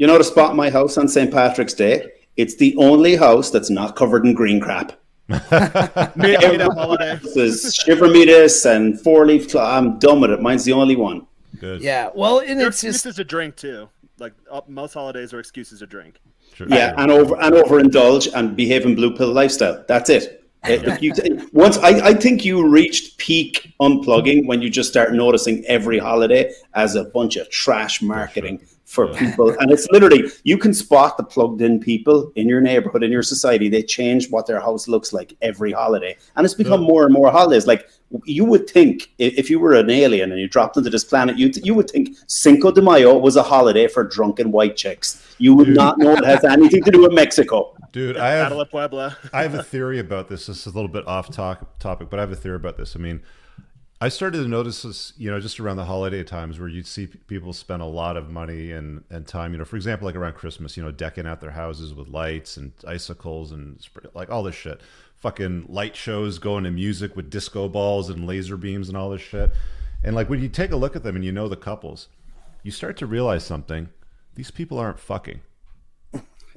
you know how to spot my house on St. Patrick's Day? It's the only house that's not covered in green crap. [laughs] Made, made holiday. This is shiver me this and four leaf. Cl- I'm done with it. Mine's the only one. Good. yeah. Well, and They're it's just excuses to drink too. Like uh, most holidays are excuses to drink. Sure. Yeah, and over and overindulge and behave in blue pill lifestyle. That's it. If you t- once I, I think you reached peak unplugging when you just start noticing every holiday as a bunch of trash marketing for people. And it's literally you can spot the plugged in people in your neighborhood, in your society. They change what their house looks like every holiday. And it's become more and more holidays. Like you would think if you were an alien and you dropped into this planet, you you would think Cinco de Mayo was a holiday for drunken white chicks. You would Dude. not know it has anything to do with Mexico. Dude, I have Battle of Puebla. I have a theory about this. This is a little bit off talk, topic, but I have a theory about this. I mean, I started to notice this, you know, just around the holiday times where you'd see people spend a lot of money and, and time, you know, for example, like around Christmas, you know, decking out their houses with lights and icicles and like all this shit. Fucking light shows going to music with disco balls and laser beams and all this shit. And like when you take a look at them and you know the couples, you start to realize something. These people aren't fucking.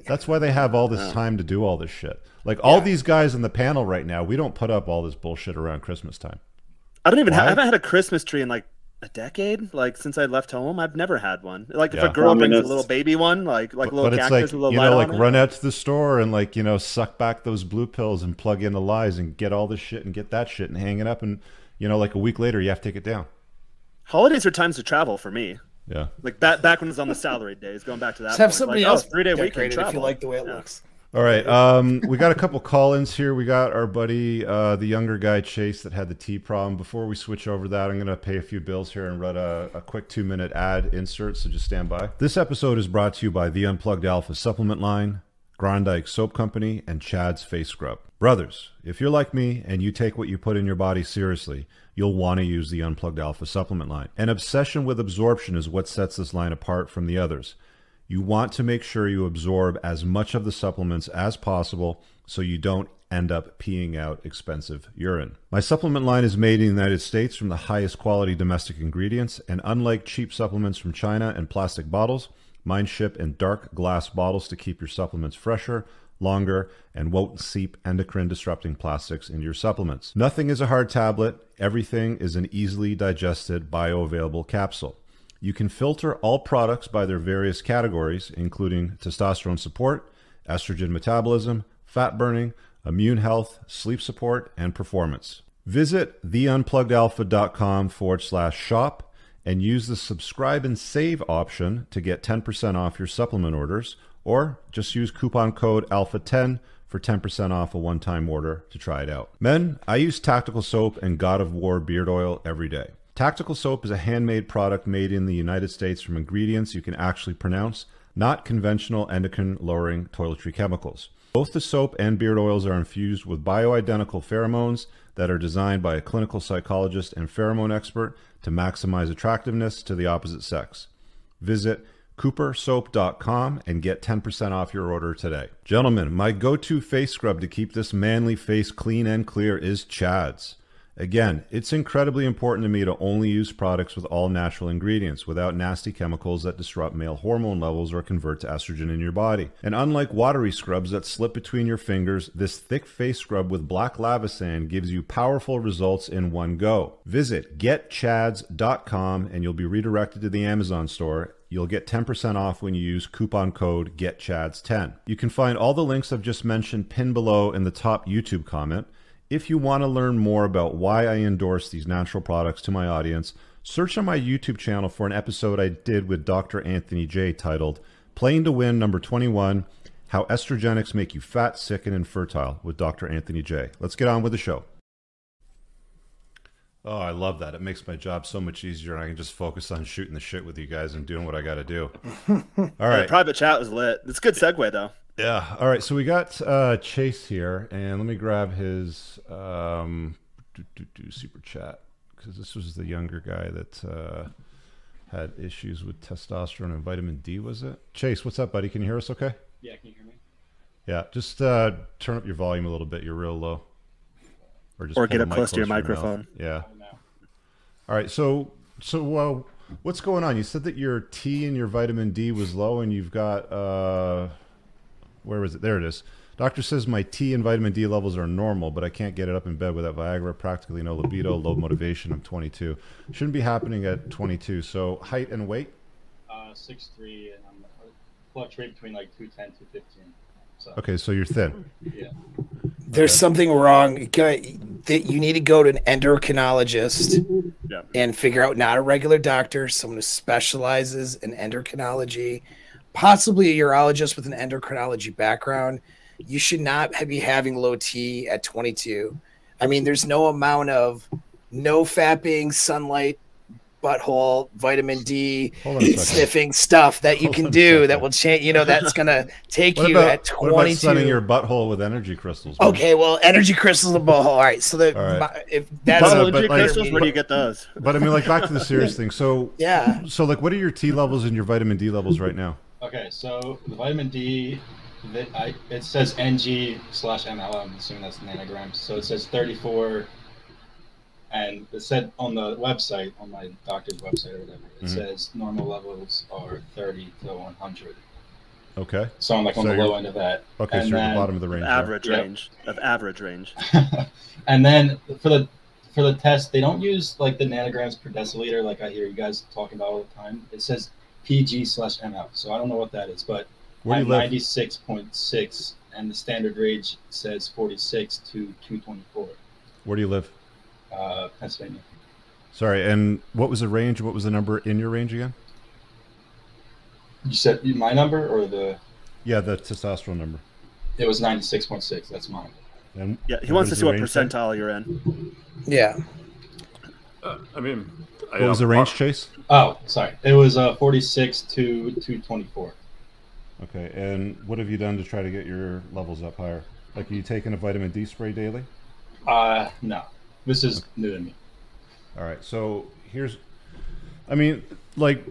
That's why they have all this time to do all this shit. Like all these guys in the panel right now, we don't put up all this bullshit around Christmas time. I don't even. Why? Ha- I haven't had a Christmas tree in like a decade. Like since I left home, I've never had one. Like if a girl I mean, brings a little baby one, like like a little but it's cactus like with a little you light know, like on it. run out to the store and like you know, suck back those blue pills and plug in the lies and get all this shit and get that shit and hang it up and you know, like a week later, you have to take it down. Holidays are times to travel for me. Yeah. Like back back when it was on the salary days, going back to that. just have point. somebody like, oh, else oh, three day weekend travel. if you like the way it Yeah. looks. All right. Um, we got a couple call-ins here. We got our buddy, uh, the younger guy Chase, that had the T problem. Before we switch over that, I'm going to pay a few bills here and run a, a quick two-minute ad insert. So just stand by. This episode is brought to you by the Unplugged Alpha Supplement Line, Grondike Soap Company, and Chad's Face Scrub. Brothers, if you're like me and you take what you put in your body seriously, you'll want to use the Unplugged Alpha Supplement Line. An obsession with absorption is what sets this line apart from the others. You want to make sure you absorb as much of the supplements as possible so you don't end up peeing out expensive urine. My supplement line is made in the United States from the highest quality domestic ingredients, and unlike cheap supplements from China and plastic bottles, mine ship in dark glass bottles to keep your supplements fresher, longer, and won't seep endocrine disrupting plastics into your supplements. Nothing is a hard tablet, everything is an easily digested bioavailable capsule. You can filter all products by their various categories, including testosterone support, estrogen metabolism, fat burning, immune health, sleep support, and performance. Visit theunpluggedalpha.com forward slash shop and use the subscribe and save option to get 10% off your supplement orders, or just use coupon code ALPHA10 for 10% off a one time order to try it out. Men, I use Tactical Soap and God of War beard oil every day. Tactical Soap is a handmade product made in the United States from ingredients you can actually pronounce, not conventional endocrine lowering toiletry chemicals. Both the soap and beard oils are infused with bioidentical pheromones that are designed by a clinical psychologist and pheromone expert to maximize attractiveness to the opposite sex. Visit coopersoap.com and get 10% off your order today. Gentlemen, my go to face scrub to keep this manly face clean and clear is Chad's. Again, it's incredibly important to me to only use products with all natural ingredients without nasty chemicals that disrupt male hormone levels or convert to estrogen in your body. And unlike watery scrubs that slip between your fingers, this thick face scrub with black lava sand gives you powerful results in one go. Visit getchads.com and you'll be redirected to the Amazon store You'll get 10% off when you use coupon code GetChads10. You can find all the links I've just mentioned pinned below in the top YouTube comment. If you want to learn more about why I endorse these natural products to my audience, search on my YouTube channel for an episode I did with Dr. Anthony Jay titled Playing to Win number 21 How Estrogenics Make You Fat, Sick, and Infertile with Dr. Anthony Jay. Let's get on with the show. Oh, I love that. It makes my job so much easier, and I can just focus on shooting the shit with you guys and doing what I got to do. [laughs] All right. Private chat was lit. It's a good segue though. Yeah. All right. So we got uh, Chase here, and let me grab his um, do, do, do super chat because this was the younger guy that uh, had issues with testosterone and vitamin D. Was it Chase? What's up, buddy? Can you hear us? Okay. Yeah, can you hear me? Yeah, just uh, turn up your volume a little bit. You're real low. Or just Or get up close to your closer mouth. microphone. Yeah. All right. So, so uh, what's going on? You said that your T and your vitamin D was low, and you've got uh, where was it? There it is. Doctor says my T and vitamin D levels are normal, but I can't get it up in bed without Viagra. Practically no libido, low motivation. I'm 22. Shouldn't be happening at 22. So height and weight. Uh, six three, and I'm I fluctuate between like 210, 215. So Okay, so you're thin. [laughs] yeah, There's Okay. something wrong. You that You need to go to an endocrinologist Yeah. and figure out not a regular doctor, someone who specializes in endocrinology, possibly a urologist with an endocrinology background. You should not be having low T at 22. I mean, there's no amount of no fapping, sunlight, butthole, vitamin D, Hold on a second. sniffing stuff that you Hold can do that will change. You know, that's gonna take What you about, at what about sunning your butthole with energy crystals? man? Okay, well, energy crystals and butthole. All right, so the All right. my- if that's But, uh, but G like- crystals, where do you get those? But I mean, like back to the [laughs] serious thing. So, yeah. so like, what are your T levels and your vitamin D levels right now? Okay, so the vitamin D, that I it says NG slash ML. I'm assuming that's nanograms. So it says 34, and it said on the website, on my doctor's website or whatever, it Mhm. says normal levels are 30 to 100. Okay. So I'm like on So the low end of that. Okay, And so you're at the bottom of the range. there. Average Yep. range of average range. [laughs] and then for the for the test, they don't use like the nanograms per deciliter like I hear you guys talking about all the time. It says PG slash ML. So I don't know what that is, but Where I'm 96.6, and the standard range says 46 to 224, Where do you live? uh, Pennsylvania. Sorry, and what was the range? What was the number in your range again? You said my number or the? Yeah, the testosterone number. It was 96.6. That's mine. And Yeah, he wants to does see what range say? percentile you're in. Yeah. Uh, I mean, I What was the range, Chase? Oh, sorry. It was uh, 46 to 224. Okay, and what have you done to try to get your levels up higher? Like, are you taking a vitamin D spray daily? Uh, no, this is new to me. All right, so here's, I mean, like,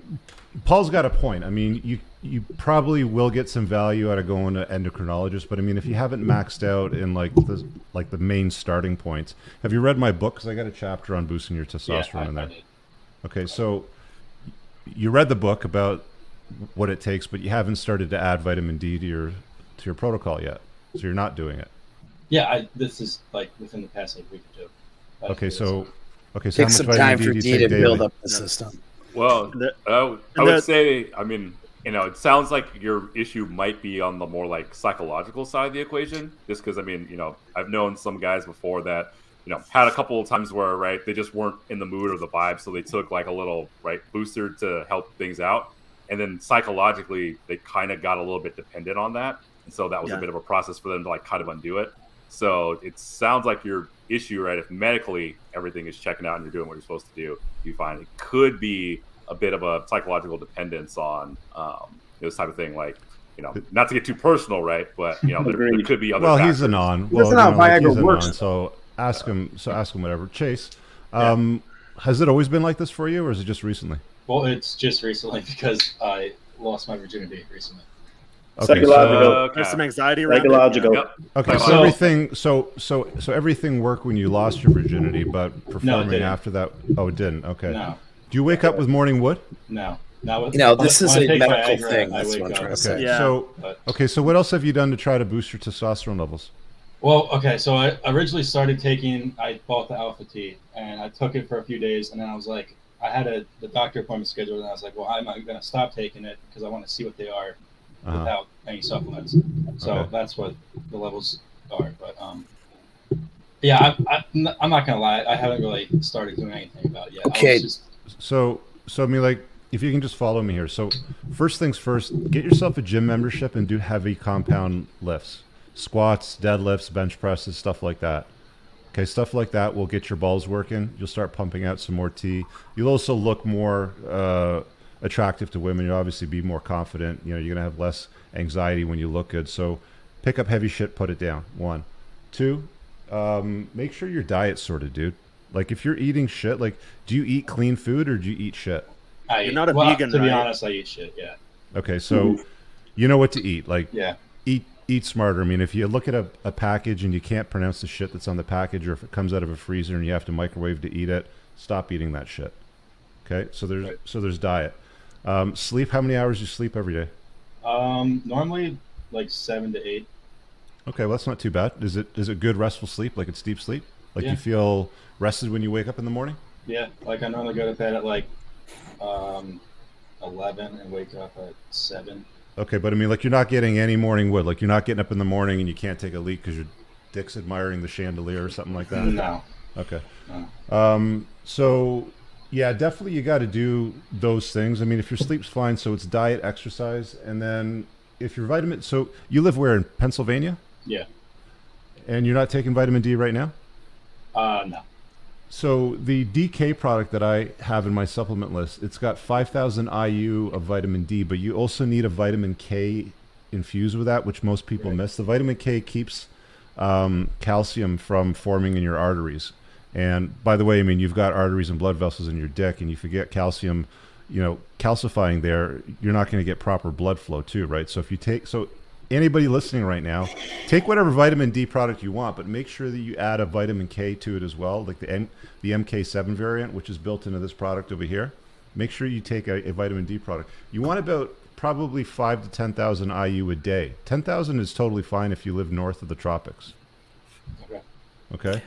Paul's got a point. I mean, you you probably will get some value out of going to endocrinologist, but I mean, if you haven't maxed out in like the like the main starting points, have you read my book? Because I got a chapter on boosting your testosterone yeah, I, in I there. Did. Okay, so you read the book about what it takes, but you haven't started to add vitamin D to your to your protocol yet. So you're not doing it. Yeah, I, this is like within the past like week or two. That's Okay, so okay, so Take how much some vitamin time D for do you D to daily? build up the system. Well, The- I, I would say, I mean, you know, it sounds like your issue might be on the more like psychological side of the equation. Just because, I mean, you know, I've known some guys before that, you know, had a couple of times where, right, they just weren't in the mood or the vibe, so they took like a little right booster to help things out, and then psychologically they kind of got a little bit dependent on that, and so that was Yeah. a bit of a process for them to like kind of undo it. So it sounds like your issue, right? If medically everything is checking out and you're doing what you're supposed to do, you find it could be a bit of a psychological dependence on um, this type of thing. Like, you know, not to get too personal, right? But you know, there, [laughs] there could be other. Well, he's a non. Well, That's not you know, how Viagra a works, non, so ask him. So ask him whatever. Chase, um, has it always been like this for you, or is it just recently? Well, it's just recently [laughs] because I lost my virginity recently. Okay, Psychological. so, Okay. There's some anxiety around Psychological. Yep. okay, so So- everything, so so so everything worked when you lost your virginity, but performing didn't. after that. Oh, it didn't. Okay. No, Do you wake up with morning wood? no, not with, You know, this is when I a take medical Viagra, thing, that's what I'm trying to Okay. say. Yeah. So okay, so what else have you done to try to boost your testosterone levels? Well, okay, so I originally started taking. I bought the Alpha T and I took it for a few days, and then I was like, I had a the doctor appointment scheduled, and I was like, well, I'm not going to stop taking it because I want to see what they are Uh-huh. without any supplements. So Okay. that's what the levels are. But um, yeah, I, I, I'm not gonna lie, I haven't really started doing anything about it yet. Okay. just- So, so I mean, like, if you can just follow me here. So, first things first, get yourself a gym membership and do heavy compound lifts, squats, deadlifts, bench presses, stuff like that. Okay, stuff like that will get your balls working. You'll start pumping out some more T. You'll also look more uh, attractive to women. You'll obviously be more confident. You know, you're gonna have less anxiety when you look good. So, pick up heavy shit, put it down. One, two. Um, make sure your diet's sorted, dude. Like, if you're eating shit, like, do you eat clean food or do you eat shit? I You're eat- not a well, vegan, To be honest, I eat shit. Yeah. Okay, so you know what to eat. Like Yeah. eat eat smarter. I mean, if you look at a, a package and you can't pronounce the shit that's on the package, or if it comes out of a freezer and you have to microwave to eat it, stop eating that shit. Okay, so there's Right. so there's diet. Um, sleep. How many hours do you sleep every day? Um, normally like seven to eight. Okay, well that's not too bad. Is it is it good restful sleep? Like it's deep sleep? Like Yeah. you feel rested when you wake up in the morning? Yeah. Like I normally go to bed at like um, eleven and wake up at seven. Okay, but I mean, like you're not getting any morning wood. Like you're not getting up in the morning and you can't take a leak because your dick's admiring the chandelier or something like that. No. Okay. Um, so yeah, definitely you got to do those things. I mean, if your sleep's fine, so it's diet, exercise, and then if your vitamin. So you live where in Pennsylvania, Yeah. and you're not taking vitamin D right now. Uh, no. So the DK product that I have in my supplement list, it's got 5,000 IU of vitamin D, but you also need a vitamin K infused with that, which most people Right. miss. The vitamin K keeps um, calcium from forming in your arteries. And by the way, I mean you've got arteries and blood vessels in your dick, and you forget calcium, you know, calcifying there, you're not going to get proper blood flow too, right? So if you take so anybody listening right now, take whatever vitamin D product you want, but make sure that you add a vitamin K to it as well, like the M- the MK7 variant, which is built into this product over here. Make sure you take a, a vitamin D product. You want about probably five to ten thousand IU a day. Ten thousand is totally fine if you live north of the tropics. Okay. Okay,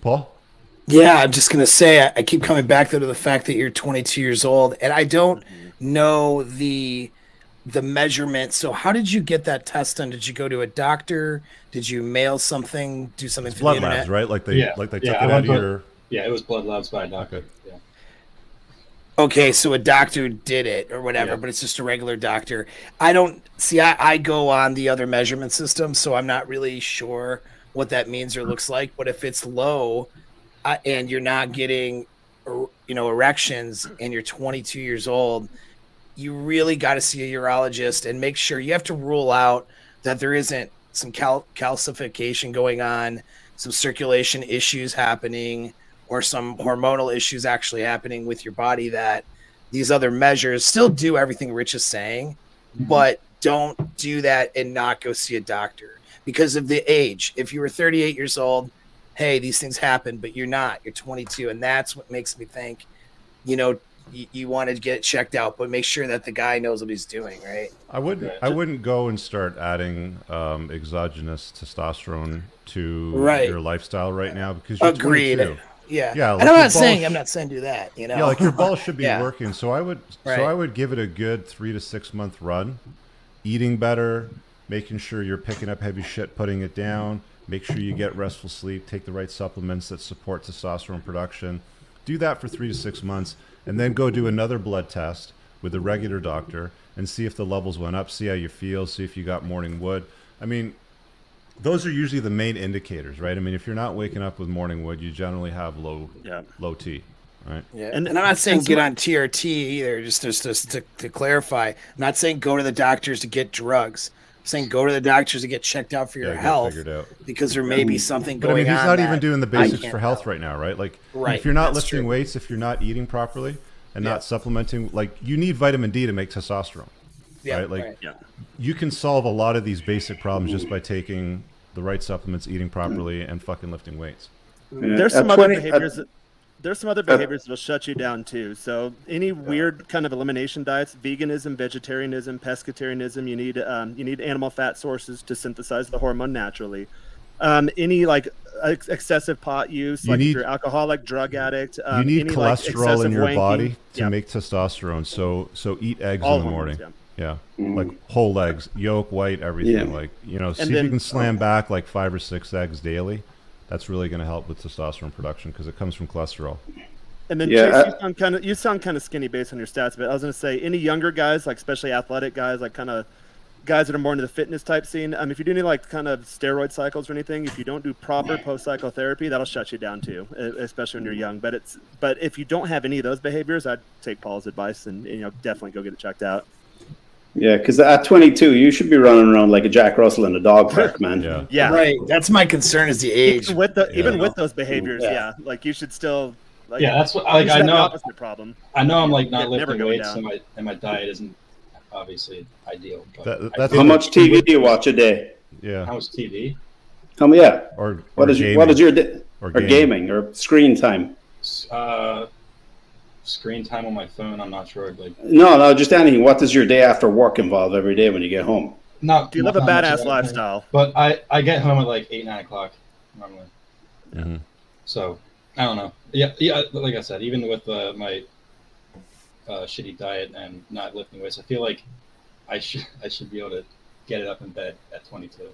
Paul. Yeah, I'm just gonna say I, I keep coming back though to the fact that you're 22 years old, and I don't know the the measurement. So, how did you get that test done? Did you go to a doctor? Did you mail something? Do something through Blood the labs, right? Like they Yeah. like they took I it out went of to- your. Yeah, it was blood labs by a doctor. Okay. Yeah. Okay, so a doctor did it or whatever, Yeah. but it's just a regular doctor. I don't see. I, I go on the other measurement system, so I'm not really sure what that means or looks like. But if it's low, uh, and you're not getting, you know, erections, and you're 22 years old, you really got to see a urologist and make sure you have to rule out that there isn't some cal- calcification going on, some circulation issues happening, or some hormonal issues actually happening with your body that these other measures still do everything Rich is saying, mm-hmm. but don't do that and not go see a doctor because of the age. If you were 38 years old, hey, these things happen, but you're not. You're 22, and that's what makes me think, you know, you, you want to get it checked out, but make sure that the guy knows what he's doing, right? I wouldn't. Right. I wouldn't go and start adding um, exogenous testosterone to Right. your lifestyle right now because you're Agreed. 22. Yeah, Yeah, like and I'm not saying balls- I'm not saying do that. You know, Yeah, like your balls should be [laughs] Yeah. working. So I would. Right. So I would give it a good three to six month run, eating better, making sure you're picking up heavy shit, putting it down. Make sure you get restful sleep. Take the right supplements that support testosterone production. Do that for three to six months, and then go do another blood test with a regular doctor and see if the levels went up. See how you feel. See if you got morning wood. I mean, those are usually the main indicators, right? I mean, if you're not waking up with morning wood, you generally have low Yeah. low T, right? Yeah, And- and, I'm not saying get on TRT either. Just, just, just to, to clarify, I'm not saying go to the doctors to get drugs. I'm saying go to the doctors to get checked out for your Yeah, health out. because there may be something But I mean, he's not even doing the basics for health help. right now, right? Like, Right, if you're not lifting true. weights, if you're not eating properly, and Yeah. not supplementing, like you need vitamin D to make testosterone. Yeah, right? Like- right. Yeah. You can solve a lot of these basic problems just by taking the right supplements, eating properly, and fucking lifting weights. Yeah. There's At some other 20 at- behaviors. that, there's some other behaviors that'll shut you down too. So any weird kind of elimination diets, veganism, vegetarianism, pescatarianism, you need um, you need animal fat sources to synthesize the hormone naturally. Um, any like ex- excessive pot use, You like need- if you're alcoholic, drug addict, um, you need any, like, cholesterol in your wanking. body to Yeah, make testosterone. So, so eat eggs all in the hormones, morning. yeah. Yeah, like whole eggs, yolk, white, everything. Yeah. Like you know, see if you can slam back like five or six eggs daily. That's really going to help with testosterone production because it comes from cholesterol. And then Yeah, Chase, uh, you sound kind of you sound kind of skinny based on your stats, but I was gonna say any younger guys, like especially athletic guys, like kind of guys that are more into the fitness type scene. Um, if you do any like kind of steroid cycles or anything, if you don't do proper post cycle therapy, that'll shut you down too, especially when you're young. But it's but if you don't have any of those behaviors, I'd take Paul's advice and you know definitely go get it checked out. Yeah, because at 22, you should be running around like a Jack Russell in a dog park, man. Yeah, Yeah, Right. That's my concern is the age. even with the even with those behaviors, Yeah. yeah. like you should still Like, yeah, that's what like I have the know. opposite problem. I know I'm like not Never lifting weights, down. and my and my diet isn't obviously ideal. But That- that's How much TV do you watch a day? Yeah. how much TV? How many? Yeah. Or, or What is your, gaming, what is your di- or or gaming. gaming or screen time? Uh, screen time on my phone. I'm not sure. Like No, no, just anything. What does your day after work involve every day when you get home? not. Do you live a not much of badass lifestyle? But I I get home at like eight nine o'clock normally. Mhm. So I don't know. Yeah, yeah. Like I said, even with uh, my uh, shitty diet and not lifting weights, I feel like I should [laughs] I should be able to get it up in bed at 22.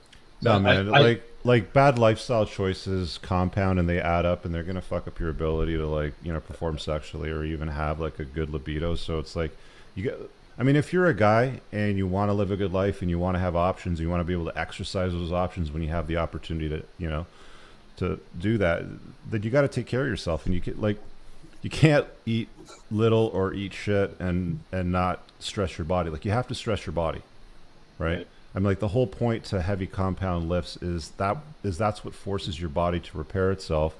No, man. I- I- like like bad lifestyle choices compound and they add up and they're gonna fuck up your ability to like you know perform sexually or even have like a good libido. So it's like you get. I mean, if you're a guy and you want to live a good life and you want to have options, and you want to be able to exercise those options when you have the opportunity to you know to do that, then you got to take care of yourself and you can like you can't eat little or eat shit and and not stress your body. Like you have to stress your body, right? Right. I mean, like the whole point to heavy compound lifts is that is that's what forces your body to repair itself,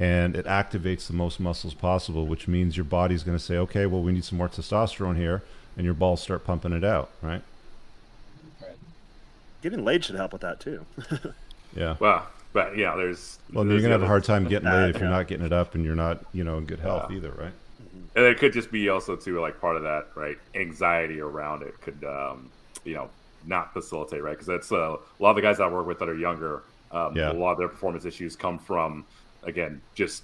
and it activates the most muscles possible, which means your body's going to say, okay, well, we need some more testosterone here, and your balls start pumping it out, right? Getting laid should help with that too. [laughs] Yeah. Well, but yeah, there's. Well, there's you're gonna have a hard time getting bad, laid if you're not getting it up and you're not, you know, in good health Yeah. either, right? And it could just be also too like part of that, right? Anxiety around it could, um, you know, not facilitate, right? Because that's uh, a lot of the guys I work with that are younger. Um, Yeah. A lot of their performance issues come from, again, just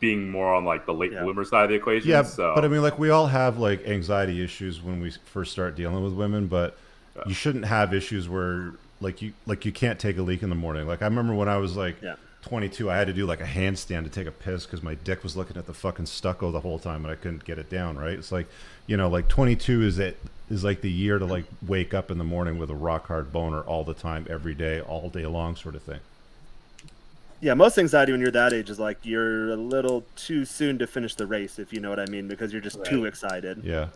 being more on like the late Yeah. bloomer side of the equation. Yeah, so, but I mean, like we all have like anxiety issues when we first start dealing with women, but you shouldn't have issues where like you like you can't take a leak in the morning. Like I remember when I was like Yeah. 22, I had to do like a handstand to take a piss because my dick was looking at the fucking stucco the whole time and I couldn't get it down. Right? It's like you know, like 22 is it is like the year to like wake up in the morning with a rock hard boner all the time, every day, all day long, sort of thing. Yeah, most anxiety when you're that age is like you're a little too soon to finish the race, if you know what I mean, because you're just too excited. Yeah,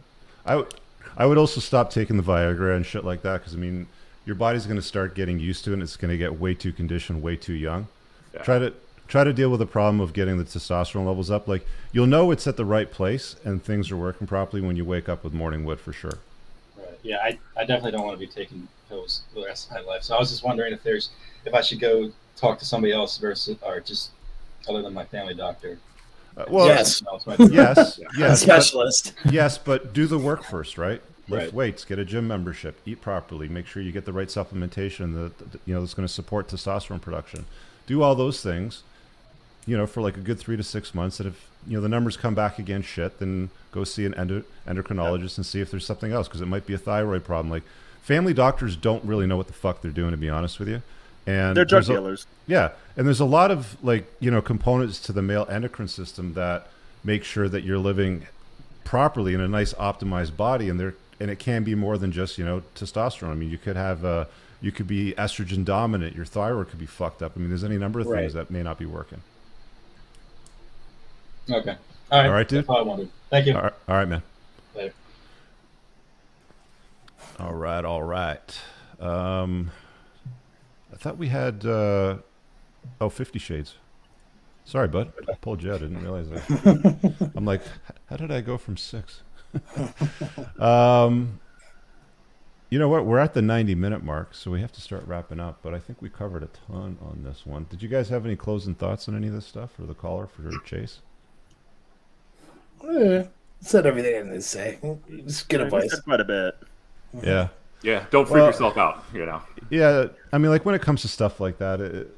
I would. I would also stop taking the Viagra and shit like that because I mean, your body's going to start getting used to it. and It's going to get way too conditioned, way too young. Yeah. Try to try to deal with the problem of getting the testosterone levels up. Like you'll know it's at the right place and things are working properly when you wake up with morning wood for sure. Right. Yeah, I, I definitely don't want to be taking pills for the rest of my life. So I was just wondering if there's if I should go talk to somebody else versus or just other than my family doctor. Uh, well, Yes. Someone else yes, A [laughs] yes, but, specialist. yes, but do the work first, right? Lift Right. weights, get a gym membership, eat properly, make sure you get the right supplementation that that, you know that's going to support testosterone production. Do all those things, you know, for like a good three to six months. And if you know the numbers come back again shit, then go see an endo- endocrinologist and see if there's something else because it might be a thyroid problem. Like family doctors don't really know what the fuck they're doing, to be honest with you. And They're drug there's a- dealers. yeah, and there's a lot of like you know components to the male endocrine system that make sure that you're living properly in a nice optimized body, and there and it can be more than just you know testosterone. I mean, you could have uh, you could be estrogen dominant. Your thyroid could be fucked up. I mean, there's any number of things that may not be working. Okay. All right. All right, dude. That's all I wanted. Thank you. All right, all right, man. Later. All right, all right. Um, I thought we had uh, oh, Fifty Shades. Sorry, bud. I pulled you out. I didn't realize that. [laughs] I'm like, how did I go from six? [laughs] um, you know what? We're at the 90 minute mark, so we have to start wrapping up. But I think we covered a ton on this one. Did you guys have any closing thoughts on any of this stuff, or the caller for Chase? Eh, said everything I needed to say. It's good We advice. said Quite a bit. Yeah. yeah, don't freak Well- yourself out. You know. Yeah, I mean, like when it comes to stuff like that, it,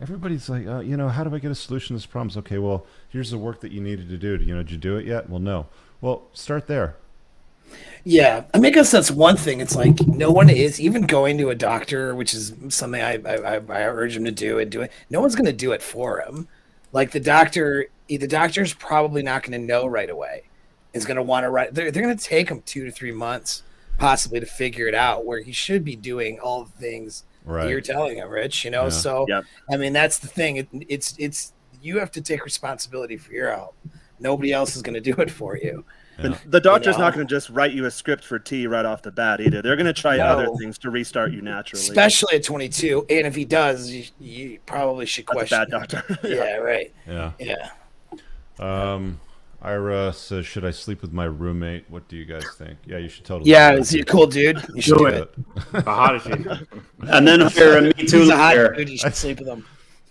everybody's like, uh, you know, how do I get a solution to this problem? It's okay, well, here's the work that you needed to do. You know, did you do it yet? Well, no. Well, start there. Yeah, I mean, I guess that's one thing. It's like no one is even going to a doctor, which is something I I, I- I urge him to do and do it. No one's going to do it for him. Like the doctor, the doctor's probably not going to know right away. Is going to want to write. They're they're going to take him two to three months possibly to figure it out. Where he should be doing all the things that you're telling him, Rich. You know, Yeah. so Yep. I mean that's the thing. It, it's it's you have to take responsibility for your health. Nobody else is going to do it for you. Yeah. The doctor's know? not going to just write you a script for T right off the bat either. They're going to try other things to restart you naturally. especially at 22. And if he does, you, you probably should That's a question. bad doctor. [laughs] yeah, right. Yeah. Yeah. Um, Ira says, "Should I sleep with my roommate? What do you guys think? Yeah, you should totally. Yeah, do is he a cool dude? You should do it. How [laughs] hot is she? And then hire a Me Too He's a hot dude. You should sleep with him.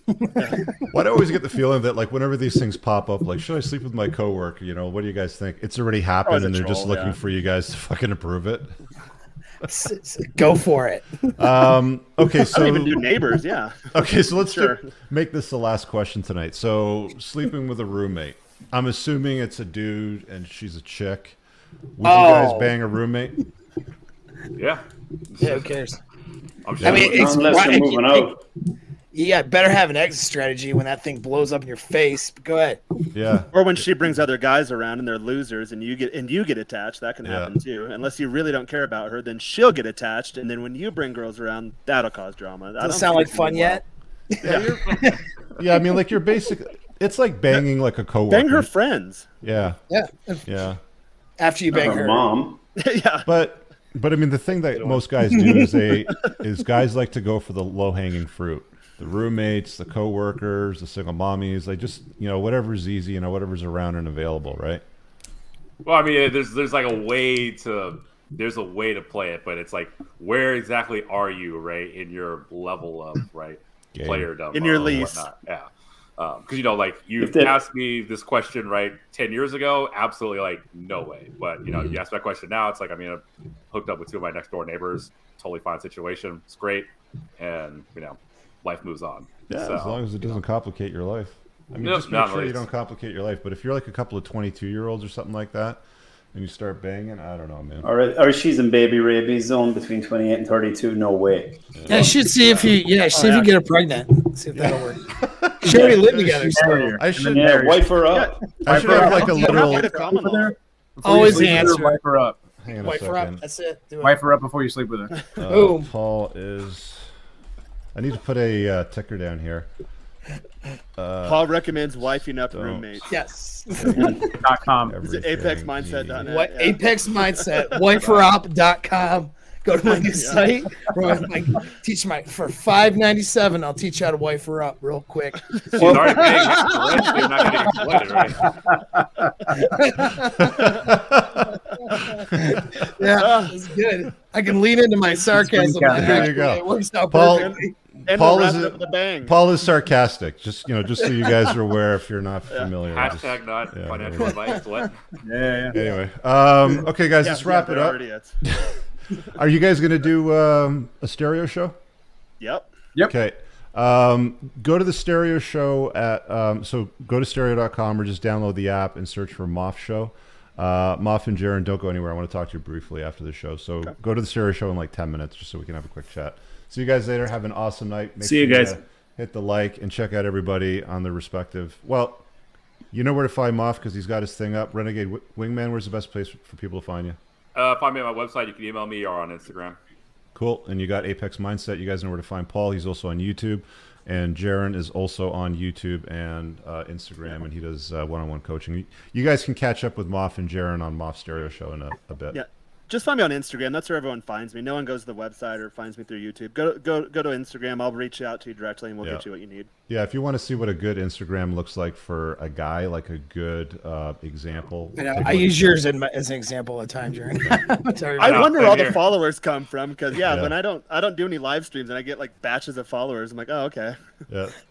[laughs] Why do I always get the feeling that like whenever these things pop up, like should I sleep with my coworker? You know, what do you guys think? It's already happened, and they're just looking yeah. for you guys to fucking approve it. S- s- Go for it. Um, okay, I so don't even do neighbors. Yeah. [laughs] okay, so let's Sure. do- make this the last question tonight. So sleeping with a roommate. I'm assuming it's a dude and she's a chick. Would you guys Oh. bang a roommate? [laughs] Yeah. Yeah, who cares? I'm sure. Mean, it's Unless right- you're moving out. Yeah, better have an exit strategy when that thing blows up in your face. Go ahead. Yeah. Or when she brings other guys around and they're losers and you get and you get attached, that can Yeah. happen too. Unless you really don't care about her, then she'll get attached, and then when you bring girls around, that'll cause drama. I Doesn't sound like fun gonna yet. well. Yeah, I mean like you're basic it's like banging like a coworker. Bang her friends. Yeah. Yeah. Yeah. After you bang Her her. mom. [laughs] yeah. But but I mean the thing that most guys [laughs] do is they is guys like to go for the low hanging fruit. The roommates, the coworkers, the single mommies, they just you know, whatever's easy, you know, whatever's around and available, right? Well, I mean, uh, there's there's like a way to there's a way to play it, but it's like where exactly are you, right, in your level of right Game. playerdom In your or lease. whatnot. Yeah. Because you know, like you they- asked me this question right ten years ago, absolutely like no way. But you know, Mm-hmm. you ask that question now, it's like I mean, I'm hooked up with two of my next door neighbors, totally fine situation. It's great, and you know, life moves on. Yeah, So, as long as it doesn't complicate your life. I mean, Nope, just make not sure you don't complicate your life. But if you're like a couple of 22 year olds or something like that, and you start banging, I don't know, man. Or, or she's in baby rabies zone between 28 and 32. No way. Yeah, you should see if you. Yeah, see if you get her pregnant. See if that'll work. [laughs] She already live together. So I should, Yeah, wife her up. I should have like a You don't literal. have to common always the Sleep with her, answer. Wipe her up. Hang on a Wipe her up. That's it. Do it. Wipe her up before you sleep with her. Uh, Boom. Paul is. I need to put a uh, ticker down here. Uh, Paul recommends wifing up Don't. roommates. Yes. Dot com. Is it apexmindset.net? easy. What Yeah. Apex Mindset, wiferup.com. Go to my new site. [laughs] where I like, teach my for five ninety seven. I'll teach you how to wife her up real quick. She's already paying you for rent, You're not getting exploited, right? [laughs] yeah, it's good. I can lean into my sarcasm. There you actually. go. It works out Paul- perfectly. And Paul we'll is a- up bang. Paul is sarcastic. Just you know, just so you guys are aware, if you're not familiar. just- Hashtag not yeah, financial advice. What? Yeah, yeah, yeah. Anyway, um, okay, guys, Yeah, let's wrap yeah, it they're up. [laughs] already it. Are you guys going to do um, a stereo show? Yep. Yep. Okay. Um, go to the stereo show at um, so go to stereo.com or just download the app and search for Moff Show. Uh, Moff and Jaron, don't go anywhere. I want to talk to you briefly after the show. So go to the stereo show in like 10 minutes just so we can have a quick chat. See you guys later. Have an awesome night. Make See you sure guys. hit the like and check out everybody on the respective. Well, you know where to find Moff because he's got his thing up. Renegade Wi- Wingman, where's the best place for people to find you? Uh, find me on my website. You can email me or on Instagram. Cool. And you got Apex Mindset. You guys know where to find Paul. He's also on YouTube. And Jaron is also on YouTube and uh, Instagram, and he does uh, one-on-one coaching. You guys can catch up with Moff and Jaron on Moff Stereo Show in a, a bit. Yeah. Just find me on Instagram. That's where everyone finds me. No one goes to the website or finds me through YouTube. Go go go to Instagram. I'll reach out to you directly and we'll Yeah. get you what you need. Yeah, if you want to see what a good Instagram looks like for a guy, like a good uh, example. I, know, take a I look use yours in my, as an example all the time, Jaron. [laughs] I wonder where all the followers come from because yeah, Yeah. when I don't I don't do any live streams and I get like batches of followers. I'm like, oh okay. Yeah. [laughs]